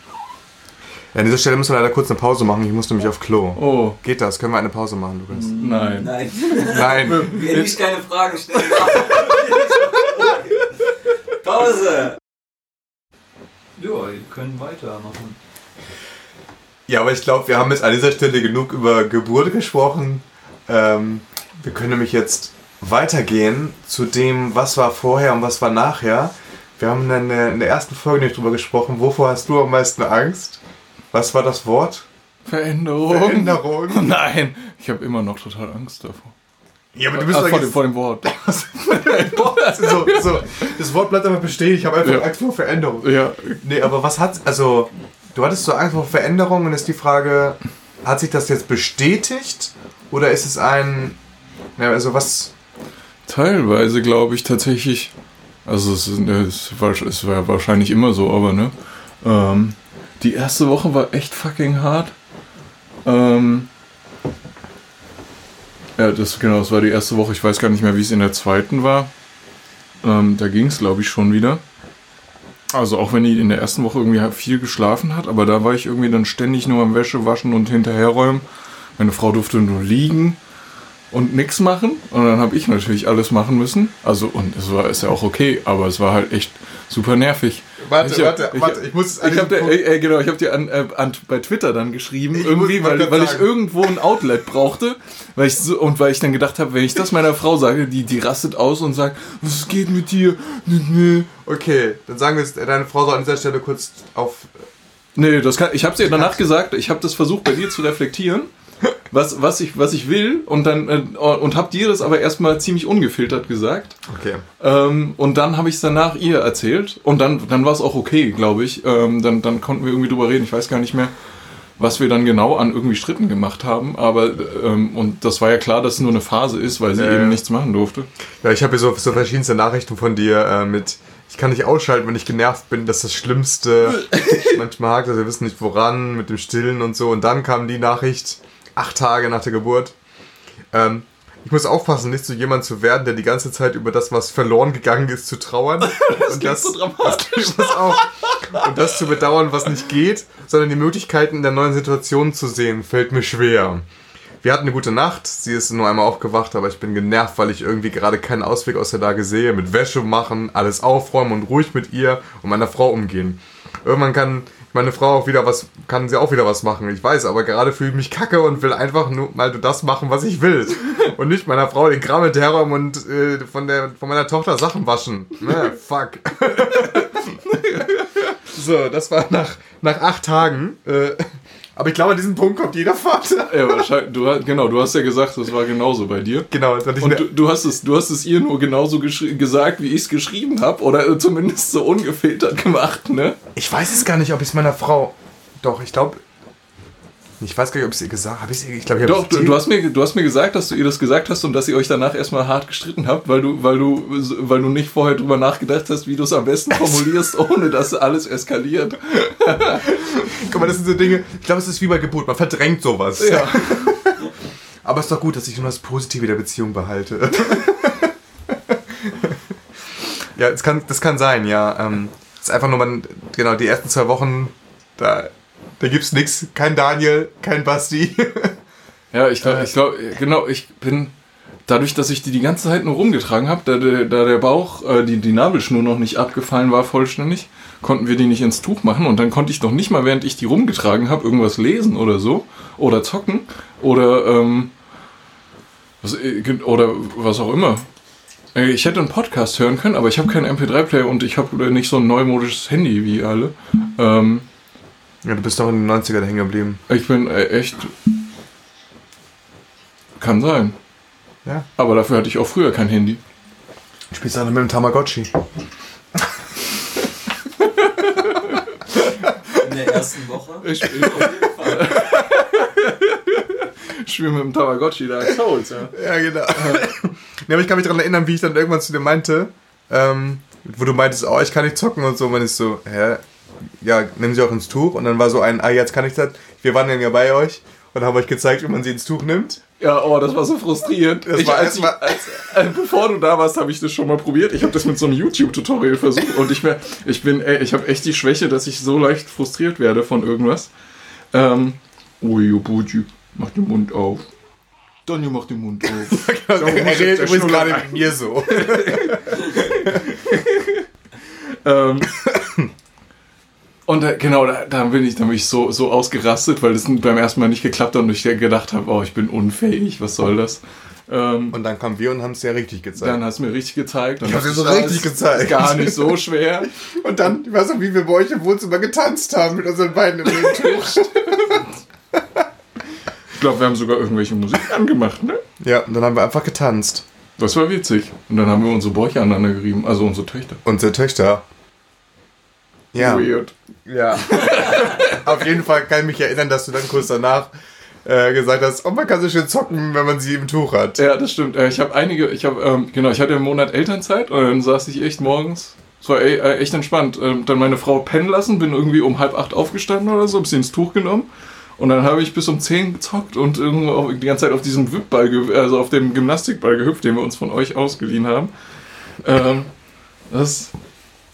Ja. An dieser Stelle müssen wir leider kurz eine Pause machen. Ich muss nämlich auf Klo. Oh, Geht das? Können wir eine Pause machen, Lukas? nein. Nein. Nein. Wer nicht keine Fragen stellen Pause! Ja, wir können weitermachen. Ja, aber ich glaube, wir haben jetzt an dieser Stelle genug über Geburt gesprochen. Ähm, wir können nämlich jetzt weitergehen zu dem, was war vorher und was war nachher. Wir haben in der, in der ersten Folge nicht drüber gesprochen. Wovor hast du am meisten Angst? Was war das Wort? Veränderung. Veränderung. Nein, ich habe immer noch total Angst davor. Ja, aber du Ah, bist vor, doch dem, vor dem Wort. so, so, Das Wort bleibt aber bestehen. Ich habe einfach Ja. Angst vor Veränderung. Ja, Nee, aber was hat, also, du hattest so Angst vor Veränderung und ist die Frage, hat sich das jetzt bestätigt oder ist es ein, ja, also was, teilweise glaube ich tatsächlich. Also es, ist, es, war, es war wahrscheinlich immer so, aber ne. Ähm, die erste Woche war echt fucking hart. Ähm, ja, das genau, das war die erste Woche. Ich weiß gar nicht mehr, wie es in der zweiten war. Ähm, da ging es, glaube ich, schon wieder. Also auch wenn die in der ersten Woche irgendwie viel geschlafen hat, aber da war ich irgendwie dann ständig nur am Wäsche waschen und hinterherräumen. Meine Frau durfte nur liegen und nichts machen. Und dann habe ich natürlich alles machen müssen. Also, und es war ist ja auch okay, aber es war halt echt super nervig. Warte, Ich hab- warte, ich- warte, ich muss an Ich habe diesem dir, äh, äh, genau, ich habe dir an, äh, an, bei Twitter dann geschrieben, Ich irgendwie, weil, weil ich irgendwo ein Outlet brauchte, weil ich so, und weil ich dann gedacht habe, wenn ich das meiner Frau sage, die, die rastet aus und sagt, was geht mit dir? Okay, dann sagen wir es, deine Frau soll an dieser Stelle kurz auf. Nee, das kann, ich habe dir danach gesagt, ich habe das versucht bei dir zu reflektieren, was, was, ich, was ich will und dann äh, und habe dir das aber erstmal ziemlich ungefiltert gesagt. Okay. Ähm, und dann habe ich es danach ihr erzählt und dann, dann war es auch okay, glaube ich. Ähm, dann, dann konnten wir irgendwie drüber reden. Ich weiß gar nicht mehr, was wir dann genau an irgendwie Schritten gemacht haben. Aber ähm, und das war ja klar, dass es nur eine Phase ist, weil sie Ja, eben nichts machen durfte. Ja, ich habe hier so, so verschiedenste Nachrichten von dir äh, mit. Ich kann nicht ausschalten, wenn ich genervt bin. Das ist das Schlimmste. Manchmal hakt das, wir wissen nicht woran, mit dem Stillen und so. Und dann kam die Nachricht, acht Tage nach der Geburt. Ähm, ich muss aufpassen, nicht so jemand zu werden, der die ganze Zeit über das, was verloren gegangen ist, zu trauern. und klingt so dramatisch. Das auch. Und das zu bedauern, was nicht geht, sondern die Möglichkeiten in der neuen Situation zu sehen, fällt mir schwer. Wir hatten eine gute Nacht, sie ist nur einmal aufgewacht, aber ich bin genervt, weil ich irgendwie gerade keinen Ausweg aus der Lage sehe. Mit Wäsche machen, alles aufräumen und ruhig mit ihr und meiner Frau umgehen. Irgendwann kann meine Frau auch wieder was, kann sie auch wieder was machen. Ich weiß, aber gerade fühle ich mich kacke und will einfach nur mal das machen, was ich will. Und nicht meiner Frau den Kram hinterherräumen und äh, von, der, von meiner Tochter Sachen waschen. Ne, fuck. so, das war nach, nach acht Tagen. Äh, aber ich glaube, an diesem Punkt kommt jeder Vater. Ja, wahrscheinlich. Du, hast- genau, du hast ja gesagt, das war genauso bei dir. Genau, das hatte ich Und du, du, hast es, du hast es ihr nur genauso gesagt, wie ich es geschrieben habe. Oder äh, zumindest so ungefiltert gemacht, ne? Ich weiß es gar nicht, ob ich es meiner Frau. Doch, ich glaube. Ich weiß gar nicht, ob ich es ihr gesagt habe. Ich, ich glaube, ich Doch, du, du, hast mir, du hast mir gesagt, dass du ihr das gesagt hast und dass ihr euch danach erstmal hart gestritten habt, weil du, weil du, weil du nicht vorher drüber nachgedacht hast, wie du es am besten formulierst, ohne dass alles eskaliert. Guck mal, das sind so Dinge. Ich glaube, es ist wie bei Geburt. Man verdrängt sowas. Ja. Aber es ist doch gut, dass ich nur das Positive der Beziehung behalte. ja, das kann, das kann sein, ja. Ähm, es ist einfach nur, man, genau, die ersten zwei Wochen, da, da gibt's nichts. Kein Daniel, kein Basti. Ja, ich glaube, ich glaub, genau, ich bin, dadurch, dass ich die die ganze Zeit nur rumgetragen habe, da, der- da der Bauch, äh, die, die Nabelschnur noch nicht abgefallen war vollständig, konnten wir die nicht ins Tuch machen und dann konnte ich noch nicht mal, während ich die rumgetragen habe, irgendwas lesen oder so oder zocken oder, ähm, Was, äh, oder was auch immer. Äh, Ich hätte einen Podcast hören können, aber ich habe keinen MP3-Player und ich habe nicht so ein neumodisches Handy wie alle. Ähm, Ja, du bist doch in den 90ern hängen geblieben. ich bin äh, echt. Kann sein. Ja. Aber dafür hatte ich auch früher kein Handy. Du spielst auch noch mit dem Tamagotchi. In der ersten Woche. Ich spiele Auf jeden Fall. spiel mit dem Tamagotchi Dark Souls, ja. Ja, genau. ja, aber ich kann mich daran erinnern, wie ich dann irgendwann zu dir meinte, ähm, wo du meintest, oh, ich kann nicht zocken und so. Und man ist so, hä? Ja, nehmen sie auch ins Tuch. Und dann war so ein, ah, jetzt kann ich das. Wir waren dann ja bei euch und haben euch gezeigt, wie man sie ins Tuch nimmt. Ja, oh, das war so frustrierend. Das ich, war als ich, als, äh, bevor du da warst, habe ich das schon mal probiert. Ich habe das mit so einem YouTube-Tutorial versucht und ich, mer- ich bin, ey, ich habe echt die Schwäche, dass ich so leicht frustriert werde von irgendwas. Ähm, Ui, Buji, mach den Mund auf. Donny, mach den Mund auf. er muss jetzt redet übrigens gerade mit mir so. ähm, und da, genau, da, da bin ich, da bin ich so, so ausgerastet, weil das beim ersten Mal nicht geklappt hat und ich gedacht habe, oh, ich bin unfähig, was soll das? Ähm, Und dann kamen wir und haben es ja richtig gezeigt. Dann hast du mir richtig gezeigt. Ich hab dir so ist richtig gezeigt. Gar nicht so schwer. Und dann, ich weiß noch, wie wir bei euch im Wohnzimmer getanzt haben mit unseren beiden im Tuch. Ich glaube, wir haben sogar irgendwelche Musik angemacht, ne? ja, und dann haben wir einfach getanzt. Das war witzig. Und dann haben wir unsere Bäuche aneinander gerieben, also unsere Töchter. Unsere Töchter. Ja. Weird. Ja. Auf jeden Fall kann ich mich erinnern, dass du dann kurz danach äh, gesagt hast, oh, man kann so schön zocken, wenn man sie im Tuch hat. Ja, das stimmt. Äh, Ich habe einige, ich habe, ähm, genau, ich hatte einen Monat Elternzeit und dann saß ich echt morgens. Es war ey, äh, echt entspannt. Ähm, dann meine Frau pennen lassen, bin irgendwie um halb acht aufgestanden oder so, hab sie ins Tuch genommen. Und dann habe ich bis um 10 gezockt und irgendwo die ganze Zeit auf diesem Wippball, ge- also auf dem Gymnastikball gehüpft, den wir uns von euch ausgeliehen haben. Ähm, das,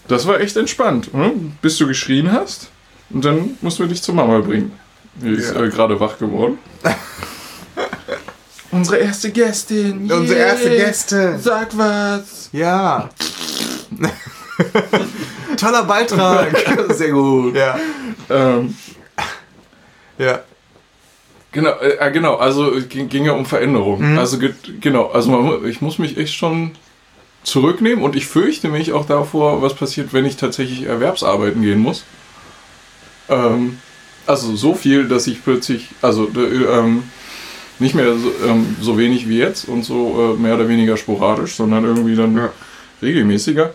das war echt entspannt, ne? bis du geschrien hast. Und dann mussten wir dich zur Mama bringen. Die ist Ja. äh, gerade wach geworden. Unsere erste Gästin. Unsere yay. erste Gäste. Sag was. Ja. Toller Beitrag. Sehr gut. ja. Ähm, Ja. genau, äh, äh, genau, also es ging, ging ja um Veränderung. Mhm. Also ge- genau, also man, ich muss mich echt schon zurücknehmen und ich fürchte mich auch davor, was passiert, wenn ich tatsächlich erwerbsarbeiten gehen muss. Ähm, also so viel, dass ich plötzlich, also äh, ähm, nicht mehr so, ähm, so wenig wie jetzt und so äh, mehr oder weniger sporadisch, sondern irgendwie dann Ja. regelmäßiger.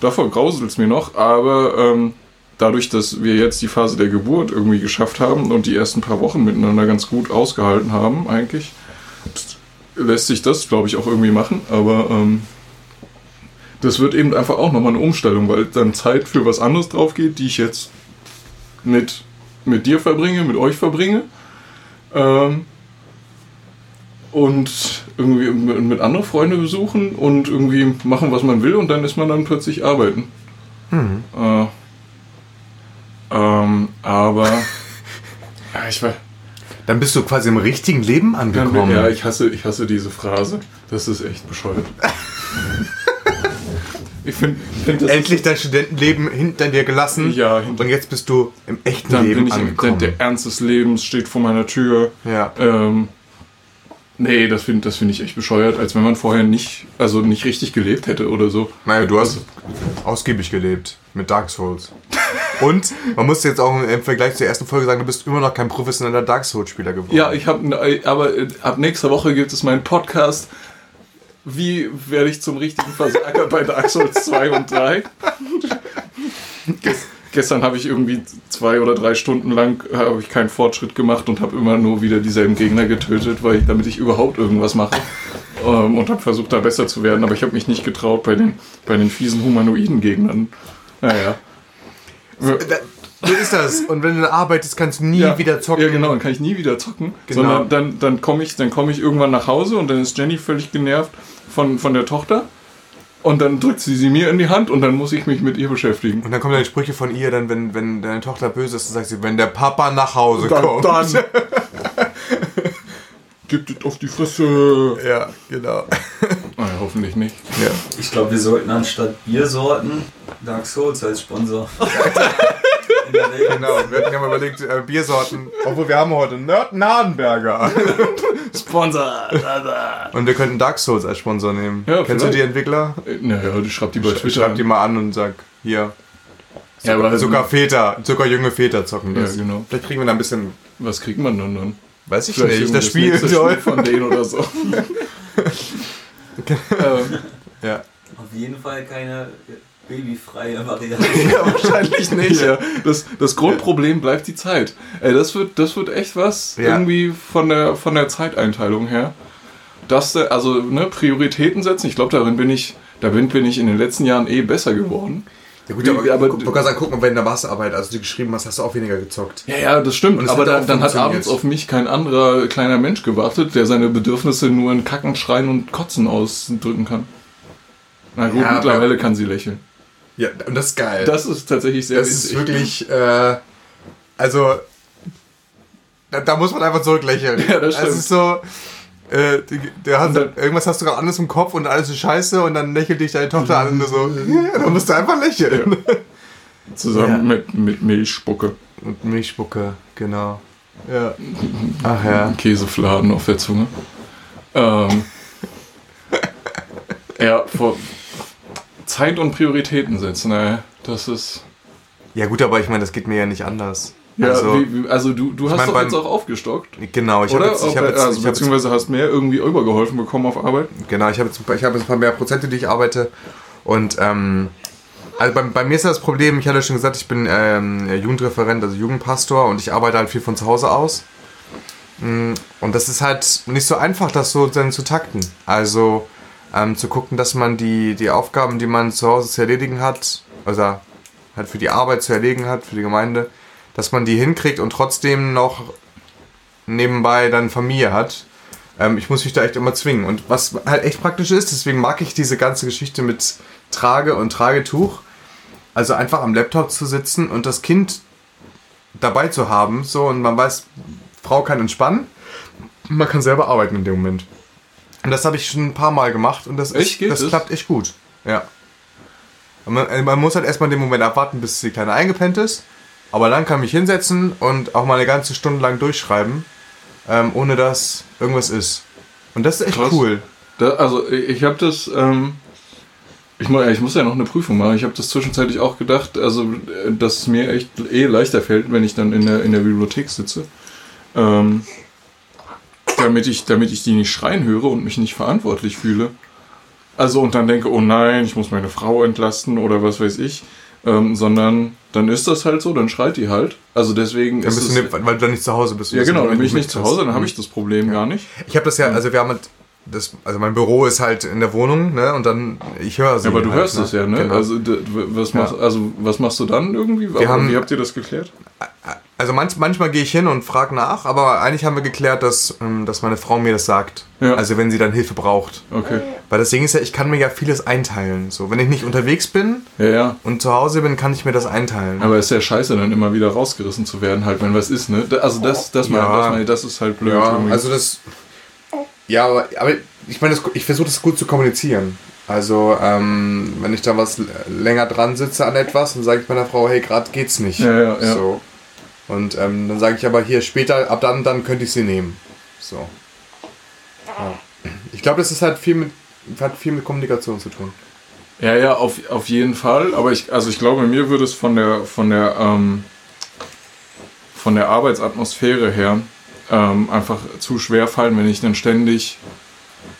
Davor grauselt es mir noch, aber ähm, dadurch, dass wir jetzt die Phase der Geburt irgendwie geschafft haben und die ersten paar Wochen miteinander ganz gut ausgehalten haben, eigentlich, lässt sich das, glaube ich, auch irgendwie machen. Aber ähm, das wird eben einfach auch nochmal eine Umstellung, weil dann Zeit für was anderes drauf geht, die ich jetzt mit, mit dir verbringe, mit euch verbringe. Ähm, und irgendwie mit, mit andere Freunde besuchen und irgendwie machen, was man will und dann ist man dann plötzlich arbeiten. Mhm. Äh, ähm, aber ja, ich war, Dann bist du quasi im richtigen Leben angekommen. ja, ich hasse, ich hasse diese Phrase. Das ist echt bescheuert. ich finde, find, Endlich dein Studentenleben hinter dir gelassen. Ja, hinter- Und jetzt bist du im echten dann Leben bin ich im, der, angekommen. der Ernst des Lebens steht vor meiner Tür. ja. Ähm, nee, das finde das find ich echt bescheuert, als wenn man vorher nicht, also nicht richtig gelebt hätte oder so. Naja, du hast ausgiebig gelebt mit Dark Souls. Und man muss jetzt auch im Vergleich zur ersten Folge sagen, du bist immer noch kein professioneller Dark Souls-Spieler geworden. Ja, ich habe, aber ab nächster Woche gibt es meinen Podcast. Wie werde ich zum richtigen Versager bei Dark Souls 2 und 3? Ges- Gestern habe ich irgendwie zwei oder drei Stunden lang äh, habe ich keinen Fortschritt gemacht und habe immer nur wieder dieselben Gegner getötet, weil ich, damit ich überhaupt irgendwas mache. Ähm, und habe versucht, da besser zu werden, aber ich habe mich nicht getraut bei den, bei den fiesen humanoiden Gegnern. Naja. Da- So ist das. Und wenn du arbeitest, kannst du nie wieder zocken. Ja, genau, dann kann ich nie wieder zocken. Genau. Sondern dann, dann komme ich, dann komm ich irgendwann nach Hause und dann ist Jenny völlig genervt von, von der Tochter. Und dann drückt sie sie mir in die Hand und dann muss ich mich mit ihr beschäftigen. Und dann kommen dann Sprüche von ihr, dann, wenn, wenn deine Tochter böse ist, dann sagt sie, wenn der Papa nach Hause kommt. Gibt es auf die Fresse. Ja, genau. Naja, hoffentlich nicht. Ja. Ich glaube, wir sollten anstatt Biersorten Dark Souls als Sponsor. In der Regel. Genau, wir hatten ja mal überlegt, äh, Biersorten, obwohl wir haben heute Nerd Nadenberger. Sponsor. Und wir könnten Dark Souls als Sponsor nehmen. Ja, Kennst du vielleicht. die Entwickler? Äh, Naja, du schreibst die bei Ich Twitter. schreib die mal an und sag, hier. ja, aber Sogar Väter, sogar junge Väter zocken Ja, das. genau. Vielleicht kriegen wir da ein bisschen, Was kriegt man dann dann? weiß ich Vielleicht nicht, das Spiel. soll. von denen oder so. ähm, Ja. Auf jeden Fall keine babyfreie Variante. ja, wahrscheinlich nicht. ja, das, das Grundproblem bleibt die Zeit. Ey, das wird, das wird echt was Ja. irgendwie von der, von der Zeiteinteilung her. Das, da- also ne, Prioritäten setzen, ich glaube, darin bin ich, da bin, bin ich in den letzten Jahren eh besser geworden. Ja gut, Wie- aber, aber- aber du kannst sagen, guck mal, wenn in der Masterarbeit, also du geschrieben hast, hast du auch weniger gezockt. Ja, ja, das stimmt. Aber hat dann, dann hat abends auf mich kein anderer kleiner Mensch gewartet, der seine Bedürfnisse nur in Kacken, Schreien und Kotzen ausdrücken kann. Na gut, Ja, aber- mittlerweile kann sie lächeln. Ja, und das ist geil. Das ist tatsächlich sehr das ist witzig. wirklich, äh, also, da, da muss man einfach zurücklächeln. Ja, das stimmt. Es ist so, äh, die- der hat, dann- irgendwas hast du gerade anderes im Kopf und alles ist scheiße und dann lächelt dich deine Tochter an und so, ja, da musst du einfach lächeln. Zusammen Ja. mit, mit Milchspucke. Und Milchspucke, genau. Ja. Ach ja. Käsefladen auf der Zunge. Ähm, ja, vor Zeit und Prioritäten setzen, ey, das ist. Ja gut, aber ich meine, das geht mir ja nicht anders. Ja, also, wie, also du, du hast mein, doch beim- jetzt auch aufgestockt. genau, ich habe jetzt, ich hab jetzt, also, ich beziehungsweise hast mehr irgendwie übergeholfen bekommen auf Arbeit. Genau, ich habe jetzt, ich hab jetzt ein paar mehr Prozente, die ich arbeite. Und ähm, also bei, bei mir ist das Problem, ich hatte schon gesagt, ich bin ähm, Jugendreferent, also Jugendpastor und ich arbeite halt viel von zu Hause aus. Mm, Und das ist halt nicht so einfach, das so dann zu takten. Also ähm, zu gucken, dass man die, die Aufgaben, die man zu Hause zu erledigen hat, also halt für die Arbeit zu erledigen hat, für die Gemeinde, dass man die hinkriegt und trotzdem noch nebenbei dann Familie hat. Ähm, ich muss mich da echt immer zwingen. Und was halt echt praktisch ist, deswegen mag ich diese ganze Geschichte mit Trage und Tragetuch. Also einfach am Laptop zu sitzen und das Kind dabei zu haben, so und man weiß, Frau kann entspannen, man kann selber arbeiten in dem Moment. Und das habe ich schon ein paar Mal gemacht und das, Echt? ist, das das? klappt echt gut. Ja. Man, äh, man muss halt erstmal den Moment abwarten, bis die Kleine eingepennt ist. Aber dann kann ich mich hinsetzen und auch mal eine ganze Stunde lang durchschreiben, ähm, ohne dass irgendwas ist. Und das ist echt Krass. cool. Da, also ich habe das, ähm, ich, mu- ich muss ja noch eine Prüfung machen. Ich habe das zwischenzeitlich auch gedacht, also äh, dass es mir echt eh leichter fällt, wenn ich dann in der, in der Bibliothek sitze. Ähm, damit, ich, damit ich die nicht schreien höre und mich nicht verantwortlich fühle. Also und dann denke, oh nein, ich muss meine Frau entlasten oder was weiß ich. Ähm, sondern dann ist das halt so, dann schreit die halt. Also deswegen Dann ist bist es, du nicht, weil du dann nicht zu Hause bist. ja genau, dann bin ich nicht zu Hause, dann habe ich ich das Problem gar nicht. Ich habe das ja, also wir haben halt das, also mein Büro ist halt in der Wohnung, ne? Und dann ich höre sie. Ja, aber du halt, hörst es ja, ne? Genau. Also, was machst, also was machst du dann irgendwie? Aber haben- wie habt ihr das geklärt? Also manch, manchmal gehe ich hin und frage nach, aber eigentlich haben wir geklärt, dass, ähm, dass meine Frau mir das sagt. Ja. Also wenn sie dann Hilfe braucht. Okay. Weil das Ding ist ja, ich kann mir ja vieles einteilen. So, wenn ich nicht unterwegs bin Ja, ja. und zu Hause bin, kann ich mir das einteilen. Aber es ist ja scheiße, dann immer wieder rausgerissen zu werden, halt, wenn was ist, ne? Also das, das, mein, Ja. das, mein, das ist halt blöd. ja, irgendwie. also das. Ja, aber, aber ich meine, ich versuche das gut zu kommunizieren. Also, ähm, wenn ich da was länger dran sitze an etwas, dann sage ich meiner Frau, hey, gerade geht's nicht. Ja, ja, ja. So. Und ähm, dann sage ich aber hier später, ab dann, dann könnte ich sie nehmen. So. Ja. Ich glaube, das ist halt viel mit, hat viel mit Kommunikation zu tun. Ja, ja, auf, auf jeden Fall. Aber ich, also ich glaube, mir würde es von der, von der, ähm, von der Arbeitsatmosphäre her ähm, einfach zu schwer fallen, wenn ich dann ständig.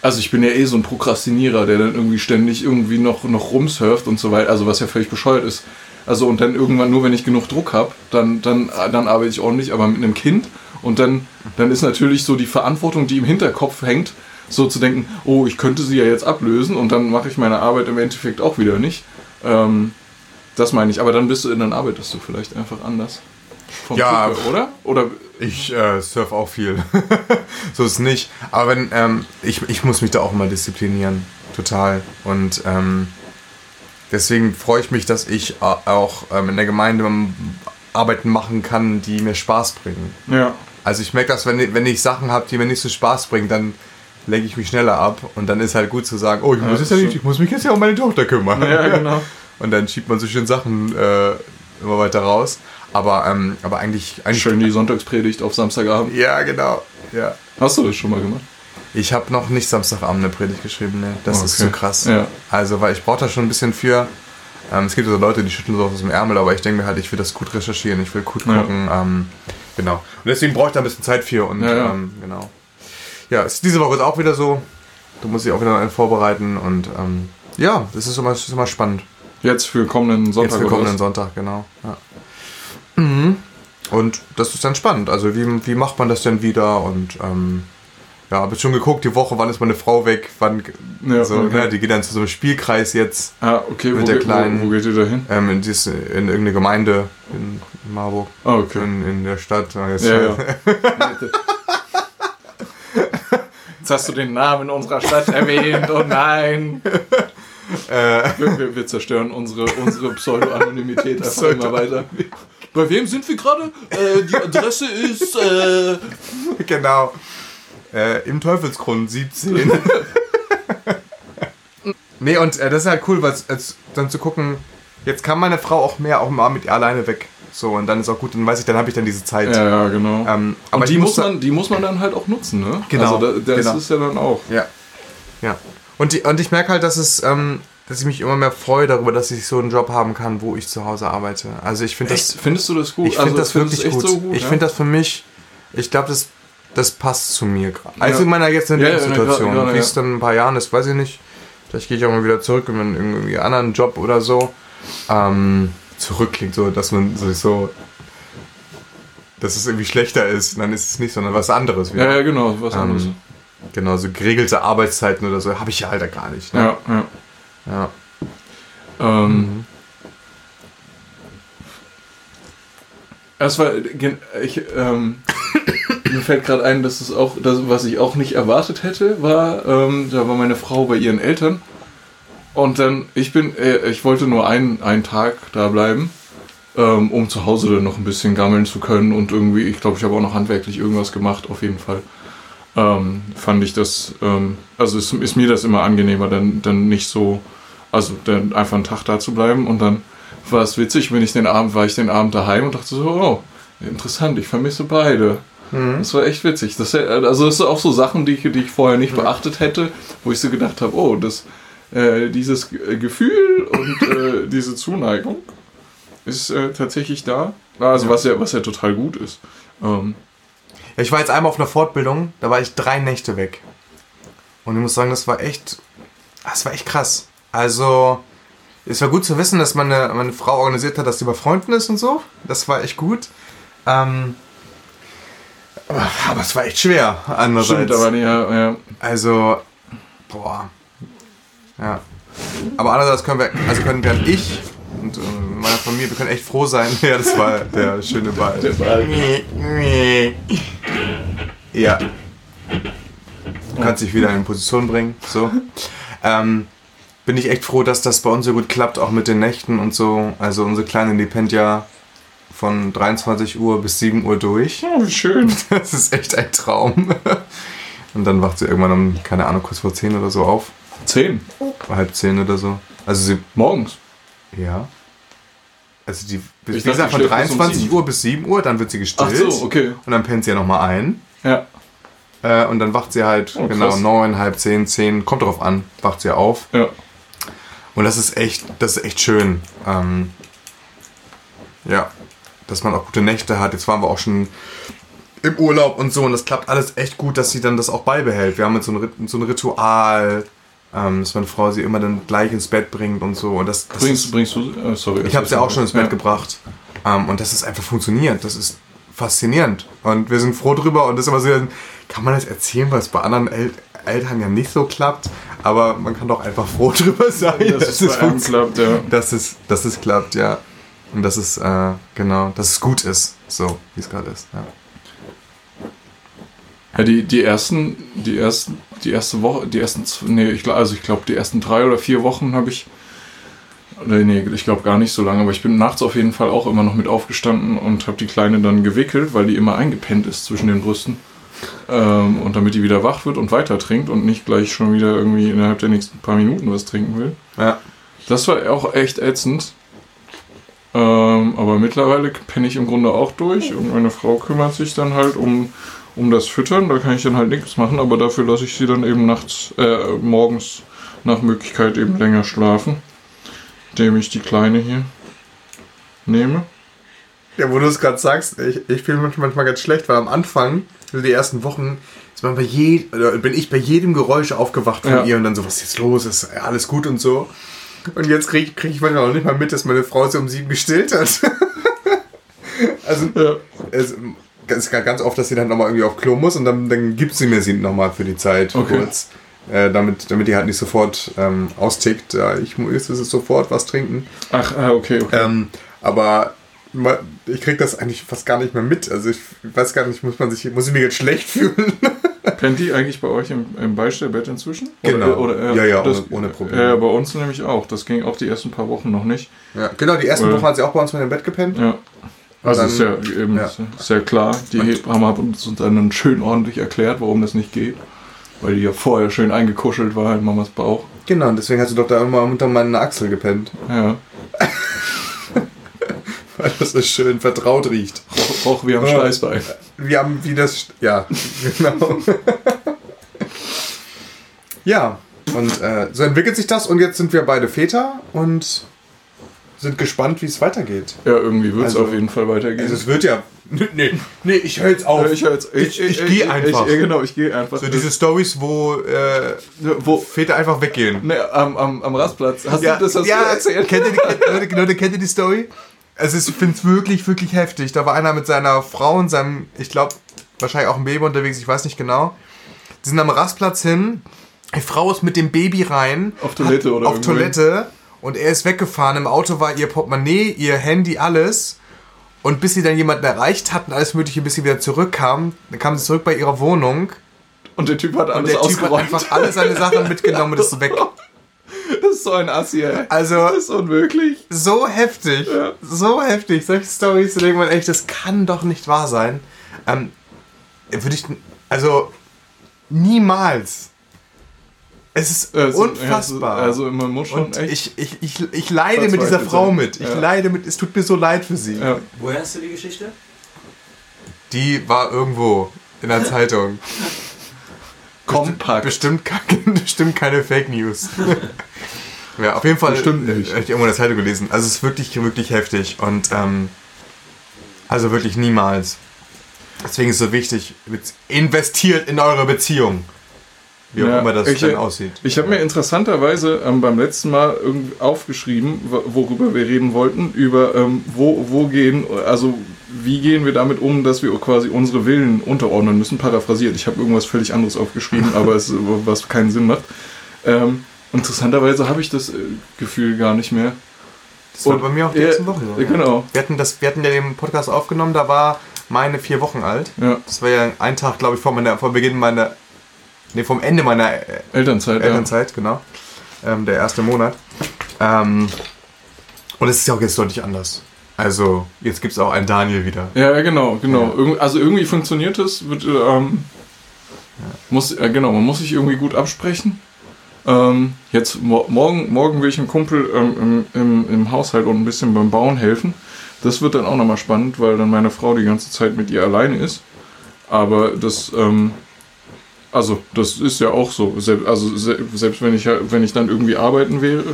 Also ich bin ja eh so ein Prokrastinierer, der dann irgendwie ständig irgendwie noch, noch rumsurft und so weiter, also was ja völlig bescheuert ist. Also und dann irgendwann nur, wenn ich genug Druck habe, dann, dann, dann arbeite ich ordentlich, aber mit einem Kind und dann, dann ist natürlich so die Verantwortung, die im Hinterkopf hängt, so zu denken, oh, ich könnte sie ja jetzt ablösen und dann mache ich meine Arbeit im Endeffekt auch wieder nicht. Ähm, das meine ich, aber dann bist du, dann arbeitest du vielleicht einfach anders. Vom Ja, her, oder? Oder Ich äh, surf auch viel. so ist es nicht. Aber wenn, ähm, ich, ich muss mich da auch mal disziplinieren. Total. Und ähm, deswegen freue ich mich, dass ich a- auch ähm, in der Gemeinde Arbeiten machen kann, die mir Spaß bringen. ja. Also ich merke, dass wenn, ich- wenn ich Sachen habe, die mir nicht so Spaß bringen, dann lenke ich mich schneller ab. Und dann ist halt gut zu sagen, oh, ich muss, jetzt ja das nicht, ich muss mich jetzt ja um meine Tochter kümmern. Ja, genau. Und dann schiebt man so schön Sachen äh, immer weiter raus. Aber, ähm, aber eigentlich, eigentlich. Schön die Sonntagspredigt auf Samstagabend. Ja, genau. Ja. Hast du das schon mal gemacht? Ich habe noch nicht Samstagabend eine Predigt geschrieben, ne? Das ist Okay. zu krass. Ja. Also, weil ich brauche da schon ein bisschen für. Ähm, es gibt so Leute, die schütteln so aus dem Ärmel, aber ich denke mir halt, ich will das gut recherchieren, ich will gut Ja. gucken. Ähm, genau. Und deswegen brauche ich da ein bisschen Zeit für und Ja, ja. Ähm, genau. Ja, ist diese Woche ist auch wieder so. Du musst dich auch wieder einen vorbereiten und ähm, ja, das ist immer, das ist immer spannend. Jetzt für kommenden Sonntag Jetzt für kommenden? Sonntag, genau. Ja. Mhm. Und das ist dann spannend. Also wie, wie macht man das denn wieder? Und ähm, ja, habe ich schon geguckt, die Woche, wann ist meine Frau weg? Wann, Ja, so, okay. ne, die geht dann zu so einem Spielkreis jetzt. Ah, okay, Mit wo, der Kleinen. wo, wo geht ihr da hin? Ähm, in, dies, in irgendeine Gemeinde in Marburg. Ah, okay. In, in der Stadt. Ja, ja. Jetzt hast du den Namen unserer Stadt erwähnt, oh nein. Äh, Wir, wir, wir zerstören unsere, unsere Pseudo-Anonymität einfach immer weiter. Bei wem sind wir gerade? Äh, die Adresse ist. Äh, genau. Äh, Im Teufelsgrund 17. nee, und äh, das ist halt cool, weil als, dann zu gucken, jetzt kann meine Frau auch mehr auch mal mit ihr alleine weg. So, und dann ist auch gut, dann weiß ich, dann habe ich dann diese Zeit. ja, ja, genau. Ähm, aber Und die muss, man, die muss man dann halt auch nutzen, ne? Genau, Also da, das genau. ist ja dann auch. Ja. Ja. Und, die, und ich merke halt, dass es, ähm, dass ich mich immer mehr freue darüber, dass ich so einen Job haben kann, wo ich zu Hause arbeite. Also ich finde das? Findest du das gut? ich finde Also, das wirklich gut. so gut. Ich ja? finde das für mich, ich glaube, das, das passt zu mir gerade. Also Ja. in meiner jetzigen Ja, ja, Lebenssituation. gerade, Wie ja. es dann in ein paar Jahren ist, weiß ich nicht. Vielleicht gehe ich auch mal wieder zurück in einen irgendwie anderen Job oder so. Ähm, zurück klingt so, dass man sich so, dass es irgendwie schlechter ist. Dann ist es nicht, sondern was anderes. wieder. Ja, ja, genau, was anderes. Ähm, genau, so geregelte Arbeitszeiten oder so habe ich ja halt gar nicht. Ne? ja, ja. Ja. Ähm, Es war, gen- ich, ähm, mir fällt gerade ein, dass es auch, das, was ich auch nicht erwartet hätte, war, ähm, da war meine Frau bei ihren Eltern und dann, ich bin, äh, ich wollte nur einen, einen Tag da bleiben, ähm, um zu Hause dann noch ein bisschen gammeln zu können und irgendwie, ich glaube, ich habe auch noch handwerklich irgendwas gemacht, auf jeden Fall. Ähm, fand ich das, ähm, also ist, ist mir das immer angenehmer, dann, dann nicht so, also dann einfach einen Tag da zu bleiben und dann war es witzig, wenn ich den Abend, war ich den Abend daheim und dachte so, oh, interessant, ich vermisse beide. Das war echt witzig. Das, also das sind auch so Sachen, die ich, die ich vorher nicht beachtet hätte, wo ich so gedacht habe, oh, das, äh, dieses Ge- Gefühl und äh, diese Zuneigung ist äh, tatsächlich da. Also was ja, was ja total gut ist. Ähm, Ja, Ich war jetzt einmal auf einer Fortbildung, da war ich drei Nächte weg. Und ich muss sagen, das war echt, das war echt krass. Also, es war gut zu wissen, dass meine, meine Frau organisiert hat, dass sie bei Freunden ist und so. Das war echt gut. Ähm, aber, aber es war echt schwer, andererseits. stimmt, aber ja, ja, Also, boah. Ja. Aber andererseits können wir, also können wir ich und äh, meine Familie, wir können echt froh sein. Ja, das war der schöne Ball. Der Ball. Ja. Du kannst dich wieder in Position bringen. So. Ähm, bin ich echt froh, dass das bei uns so gut klappt, auch mit den Nächten und so. Also unsere Kleine, die pennt ja von 23 Uhr bis 7 Uhr durch. Oh, wie schön. Das ist echt ein Traum. Und dann wacht sie irgendwann um, keine Ahnung, kurz vor 10 oder so auf. Zehn. Halb 10 oder so. Also sie, Morgens. ja. Also die, wie Ich gesagt, dachte, von die schläft bis um 23 sieben. Uhr bis 7 Uhr, dann wird sie gestillt. Ach so, okay. Und dann pennt sie ja nochmal ein. Ja. Äh, und dann wacht sie halt, Oh, genau, krass. 9, halb 10, 10, kommt drauf an, wacht sie auf. Ja. Und das ist echt, das ist echt schön. Ähm, ja, dass man auch gute Nächte hat. Jetzt waren wir auch schon im Urlaub und so und das klappt alles echt gut, dass sie dann das auch beibehält. Wir haben jetzt so ein, so ein Ritual, ähm, dass meine Frau sie immer dann gleich ins Bett bringt und so. Und das, das Bringst, ist, bringst du. Äh, sorry. ich habe sie auch schon ins Bett ja. gebracht. Ähm, und das ist einfach funktioniert. Das ist faszinierend. Und wir sind froh drüber. Und das ist immer so, kann man das erzählen, weil es bei anderen El Eltern ja nicht so klappt. Aber man kann doch einfach froh drüber sein, Dass es bei einem klappt, ja. dass es, dass es klappt, ja. Und dass es, äh, genau, dass es gut ist, so wie es gerade ist. Ja. Ja, die, die ersten, die ersten, die erste Woche, die ersten, nee, ich also ich glaube, die ersten drei oder vier Wochen habe ich, nee, nee, ich glaube gar nicht so lange, aber ich bin nachts auf jeden Fall auch immer noch mit aufgestanden und habe die Kleine dann gewickelt, weil die immer eingepennt ist zwischen den Brüsten. Ähm, und damit die wieder wach wird und weiter trinkt und nicht gleich schon wieder irgendwie innerhalb der nächsten paar Minuten was trinken will. ja. Das war auch echt ätzend. Ähm, aber mittlerweile penne ich im Grunde auch durch und meine Frau kümmert sich dann halt um, um das Füttern. Da kann ich dann halt nichts machen, aber dafür lasse ich sie dann eben nachts, äh, morgens nach Möglichkeit eben länger schlafen, indem ich die Kleine hier nehme. Ja, wo du es gerade sagst, ich, ich fühle mich manchmal ganz schlecht, weil am Anfang, also die ersten Wochen, ist man bei je, bin ich bei jedem Geräusch aufgewacht von Ja. ihr und dann so, was ist jetzt los? Ist alles gut und so. Und jetzt kriege krieg ich manchmal auch nicht mal mit, dass meine Frau sie um sieben gestillt hat. also, Ja. es ist ganz oft, dass sie dann nochmal irgendwie auf Klo muss und dann, dann gibt sie mir sie nochmal für die Zeit Okay. kurz. Äh, damit, damit die halt nicht sofort ähm, austickt. Ja, ich muss jetzt sofort was trinken. Ach, ah, okay, okay. Ähm, aber ich krieg das eigentlich fast gar nicht mehr mit. Also ich weiß gar nicht, muss man sich, muss ich mich jetzt schlecht fühlen? Pennt die eigentlich bei euch im, im Beistellbett inzwischen? Genau. Oder, oder, Ja, ja, das, ohne- ohne Probleme. Ja, bei uns nämlich auch. Das ging auch die ersten paar Wochen noch nicht. ja, genau, die ersten Äh. Wochen hat sie auch bei uns mit dem Bett gepennt. Ja. Also dann- ist ja eben ja. sehr klar. Die Hebamme hat uns dann schön ordentlich erklärt, warum das nicht geht. Weil die ja vorher schön eingekuschelt war in Mamas Bauch. Genau, und deswegen hast du doch da immer unter meiner Achsel gepennt. Ja. Weil das so schön vertraut riecht. Auch, am Ja. Steißbein. Wir haben wie das. Ja, genau. ja, und äh, so entwickelt sich das und jetzt sind wir beide Väter und sind gespannt, wie es weitergeht. Ja, irgendwie wird es Also- auf jeden Fall weitergehen. Also es wird ja. Nee, nee, ich höre jetzt auf. Ja, ich, hör jetzt- ich, ich, gehe einfach. Ich, ja, genau, ich gehe einfach. so diese Stories, wo äh, wo, Väter einfach weggehen. ne, am, am, am Rastplatz. Hast du das hast ja, du erzählt? Kennt ihr, die, Leute, kennt ihr die Story? Also ich finde es wirklich, wirklich heftig. Da war einer mit seiner Frau und seinem, ich glaube, wahrscheinlich auch ein Baby unterwegs, ich weiß nicht genau. Die sind am Rastplatz hin. Die Frau ist mit dem Baby rein. Auf Toilette oder Auf Toilette. Und er ist weggefahren. Im Auto war ihr Portemonnaie, ihr Handy, alles. Und bis sie dann jemanden erreicht hatten, alles Mögliche, bis sie wieder zurückkam, dann kam sie zurück bei ihrer Wohnung. Und der Typ hat Und alles der Typ hat ausgeräumt. einfach alle seine Sachen mitgenommen und ist weg. Das ist so ein Assi, ey. Also, Das ist unmöglich. so heftig. Ja. So heftig. Solche Stories, da denkt man echt, das kann doch nicht wahr sein. Ähm, würde ich. Also, niemals. Es ist Also, unfassbar. Also, man muss schon Und echt. ich, ich, ich, ich leide mit dieser Frau sein. mit. Ich Ja. leide mit. Es tut mir so leid für sie. ja. Woher hast du die Geschichte? Die war irgendwo in der Zeitung. Kompakt. Bestimmt, bestimmt keine Fake News. ja, auf jeden Fall. Bestimmt nicht. äh, Hab ich irgendwo in der Zeitung gelesen. Also es ist wirklich, wirklich heftig. Und ähm, also wirklich niemals. Deswegen ist es so wichtig, investiert in eure Beziehung. Wie auch Ja, immer das ich- dann aussieht. Ich habe mir interessanterweise ähm, beim letzten Mal aufgeschrieben, wo- worüber wir reden wollten, über ähm, wo, wo gehen, also wie gehen wir damit um, dass wir quasi unsere Willen unterordnen müssen, paraphrasiert. Ich habe irgendwas völlig anderes aufgeschrieben, aber es was keinen Sinn macht. Ähm, interessanterweise habe ich das äh, Gefühl gar nicht mehr. Das war und- bei mir auch die ja, letzten Wochen so. Ja, genau. Wir hatten, das, wir hatten ja den Podcast aufgenommen, da war meine vier Wochen alt. Ja. Das war ja ein Tag, glaube ich, vor, meiner, vor Beginn meiner. Nee, vom Ende meiner äh, Elternzeit, Elternzeit, genau. Ähm, der erste Monat. Ähm, und es ist ja auch jetzt deutlich anders. Also, jetzt gibt es auch einen Daniel wieder. Ja, ja genau, genau. Ja. Also irgendwie funktioniert es. Wird, ähm, muss, äh, genau, man muss sich irgendwie gut absprechen. Ähm, jetzt mo morgen, morgen will ich einem Kumpel ähm, im, im, im Haushalt und ein bisschen beim Bauen helfen. Das wird dann auch nochmal spannend, weil dann meine Frau die ganze Zeit mit ihr alleine ist. Aber das, ähm, also das ist ja auch so. Also se selbst wenn ich wenn ich dann irgendwie arbeiten wäre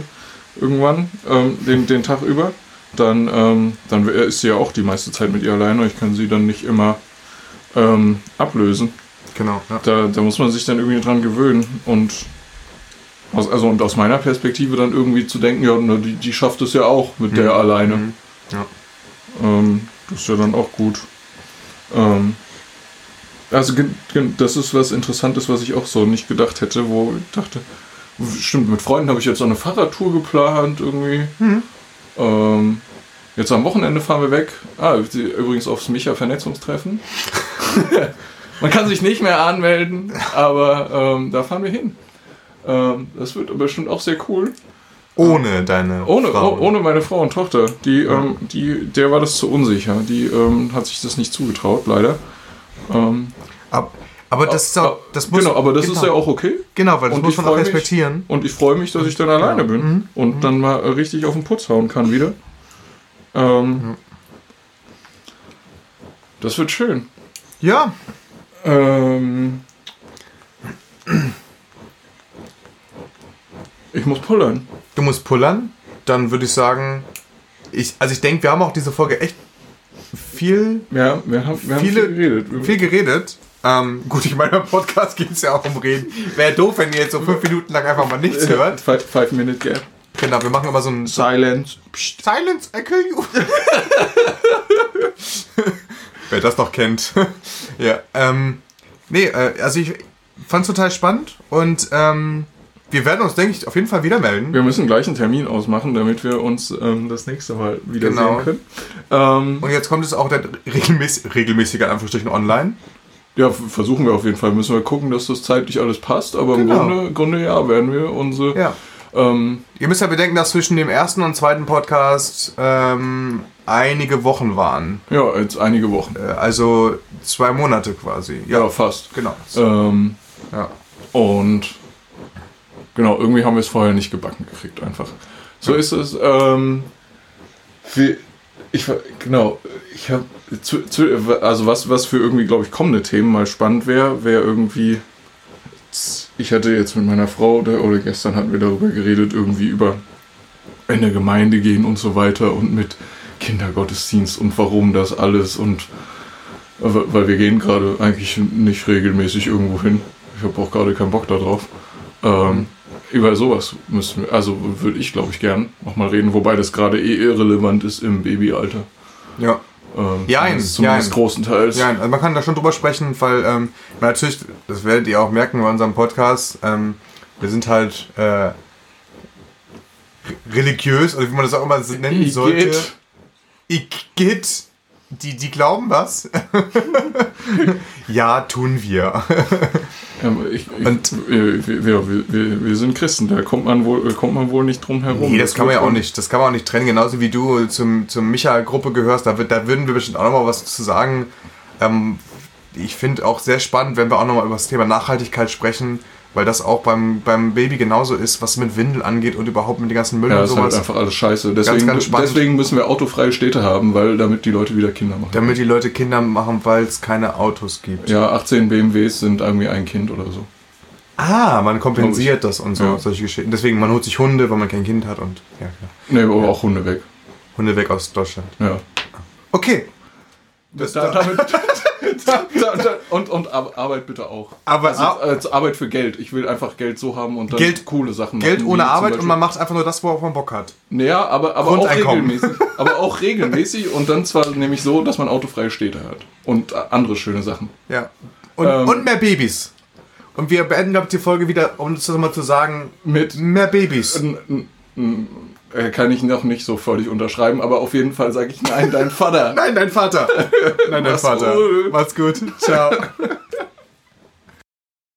irgendwann ähm, den, den Tag über, dann, ähm, dann ist sie ja auch die meiste Zeit mit ihr alleine. Ich kann sie dann nicht immer ähm, ablösen. Genau. Ja. Da, da muss man sich dann irgendwie dran gewöhnen und aus, also und aus meiner Perspektive dann irgendwie zu denken, ja, na, die, die schafft es ja auch mit der alleine. Mhm. Ja. Ähm, das ist ja dann auch gut. Ähm, also das ist was Interessantes, was ich auch so nicht gedacht hätte, wo ich dachte, stimmt, mit Freunden habe ich jetzt so eine Fahrradtour geplant irgendwie. Ähm, jetzt am Wochenende fahren wir weg. Ah, übrigens aufs Micha-Vernetzungstreffen. Man kann sich nicht mehr anmelden, aber ähm, da fahren wir hin. Ähm, das wird bestimmt auch sehr cool. Ohne deine Ohne, Frau. oh, ohne meine Frau und Tochter. Die, ähm, die, der war das zu unsicher. Die ähm, hat sich das nicht zugetraut, leider. Ähm, Ab, aber das ist auch, das muss, genau, aber das genau, ist ja auch okay. Genau, weil das und muss ich man auch freu mich. respektieren. Und ich freue mich, dass ich dann alleine bin und dann mal richtig auf den Putz hauen kann wieder. Ähm, Das wird schön. Ja, Ähm, ich muss pullern. du musst pullern. Dann würde ich sagen, ich, also ich denke, wir haben auch diese Folge echt viel, Ja, wir haben, wir haben viele, viel geredet. Viel geredet. Ähm, gut, ich meine, beim Podcast geht es ja auch um Reden. Wäre doof, wenn ihr jetzt so fünf Minuten lang einfach mal nichts hört. Five, five Minute Gap. Genau, wir machen immer so ein Silence. Psst. Silence, I kill you. Wer das noch kennt. ja, ähm, nee, äh, also ich fand's total spannend und ähm, wir werden uns, denke ich, auf jeden Fall wieder melden. Wir müssen gleich einen Termin ausmachen, damit wir uns ähm, das nächste Mal wieder Genau. sehen können. Ähm, Und jetzt kommt es auch der regelmäßig, regelmäßiger in Anführungsstrichen online. ja, versuchen wir auf jeden Fall. Müssen wir gucken, dass das zeitlich alles passt. Aber im Genau. Grunde, Grunde ja, werden wir unsere. Ja. Ähm, Ihr müsst ja bedenken, dass zwischen dem ersten und zweiten Podcast ähm, einige Wochen waren. ja, jetzt einige Wochen. Äh, also zwei Monate quasi. Ja, Ja, fast. genau. Ähm, Ja. Und genau, irgendwie haben wir es vorher nicht gebacken gekriegt, einfach. So ist es. Ähm, wie, ich genau, ich habe also was was für irgendwie glaube ich kommende Themen mal spannend wäre, wäre irgendwie ich hatte jetzt mit meiner Frau oder, oder gestern hatten wir darüber geredet irgendwie über in der Gemeinde gehen und so weiter und mit Kindergottesdienst und warum das alles und weil weil wir gehen gerade eigentlich nicht regelmäßig irgendwo hin. Ich habe auch gerade keinen Bock darauf. Ähm, über sowas müssen wir, also würde ich glaube ich gern nochmal reden, wobei das gerade eh irrelevant ist im Babyalter. Ja. Ähm, Jein, zumindest, zumindest jein. großenteils. Ja, also man kann da schon drüber sprechen, weil ähm, natürlich, das werdet ihr auch merken bei unserem Podcast, ähm, wir sind halt äh, re- religiös, oder wie man das auch immer nennen Ich sollte. geht. Igitt. Die, die glauben was? ja, tun wir. Ähm, ich, ich, Und- wir, wir, wir, wir, sind Christen, da kommt man wohl, kommt man wohl nicht drum herum. Nee, das kann man ja auch nicht. Das kann man auch nicht trennen. Genauso wie du zum, zum Micha-Gruppe gehörst, da, wird, da würden wir bestimmt auch nochmal was zu sagen. Ähm, ich finde auch sehr spannend, wenn wir auch nochmal über das Thema Nachhaltigkeit sprechen, weil das auch beim, beim Baby genauso ist, was mit Windel angeht und überhaupt mit den ganzen Müll Ja, und ist halt sowas. einfach alles scheiße. Deswegen, ganz spannend. deswegen müssen wir autofreie Städte haben, weil damit die Leute wieder Kinder machen. damit die Leute Kinder machen, weil es keine Autos gibt. ja, 18 BMWs sind irgendwie ein Kind oder so. Ah, man kompensiert das und so, Ja. solche Geschichten. Deswegen, man holt sich Hunde, weil man kein Kind hat und ja, klar. Ne, aber auch Hunde weg. Hunde weg aus Deutschland. Ja. Okay. Das, da, damit, da, da, da, und, und Ar- Arbeit bitte auch. Aber also, als Arbeit für Geld. Ich will einfach Geld so haben und dann Geld- coole Sachen Geld machen, ohne wie zum Arbeit und man macht einfach nur das, worauf man Bock hat. Naja, aber, aber auch regelmäßig. Aber auch regelmäßig und dann zwar nämlich so, dass man autofreie Städte hat. Und äh, andere schöne Sachen. Ja. Und, Ähm. und mehr Babys. Und wir beenden, glaube ich, die Folge wieder, um das mal zu sagen, Mit mehr Babys. N- n- n- äh, kann ich noch nicht so völlig unterschreiben, aber auf jeden Fall sage ich nein, dein Vater. Nein, dein Vater. Nein, dein Mach's Vater. gut. Macht's gut. Ciao.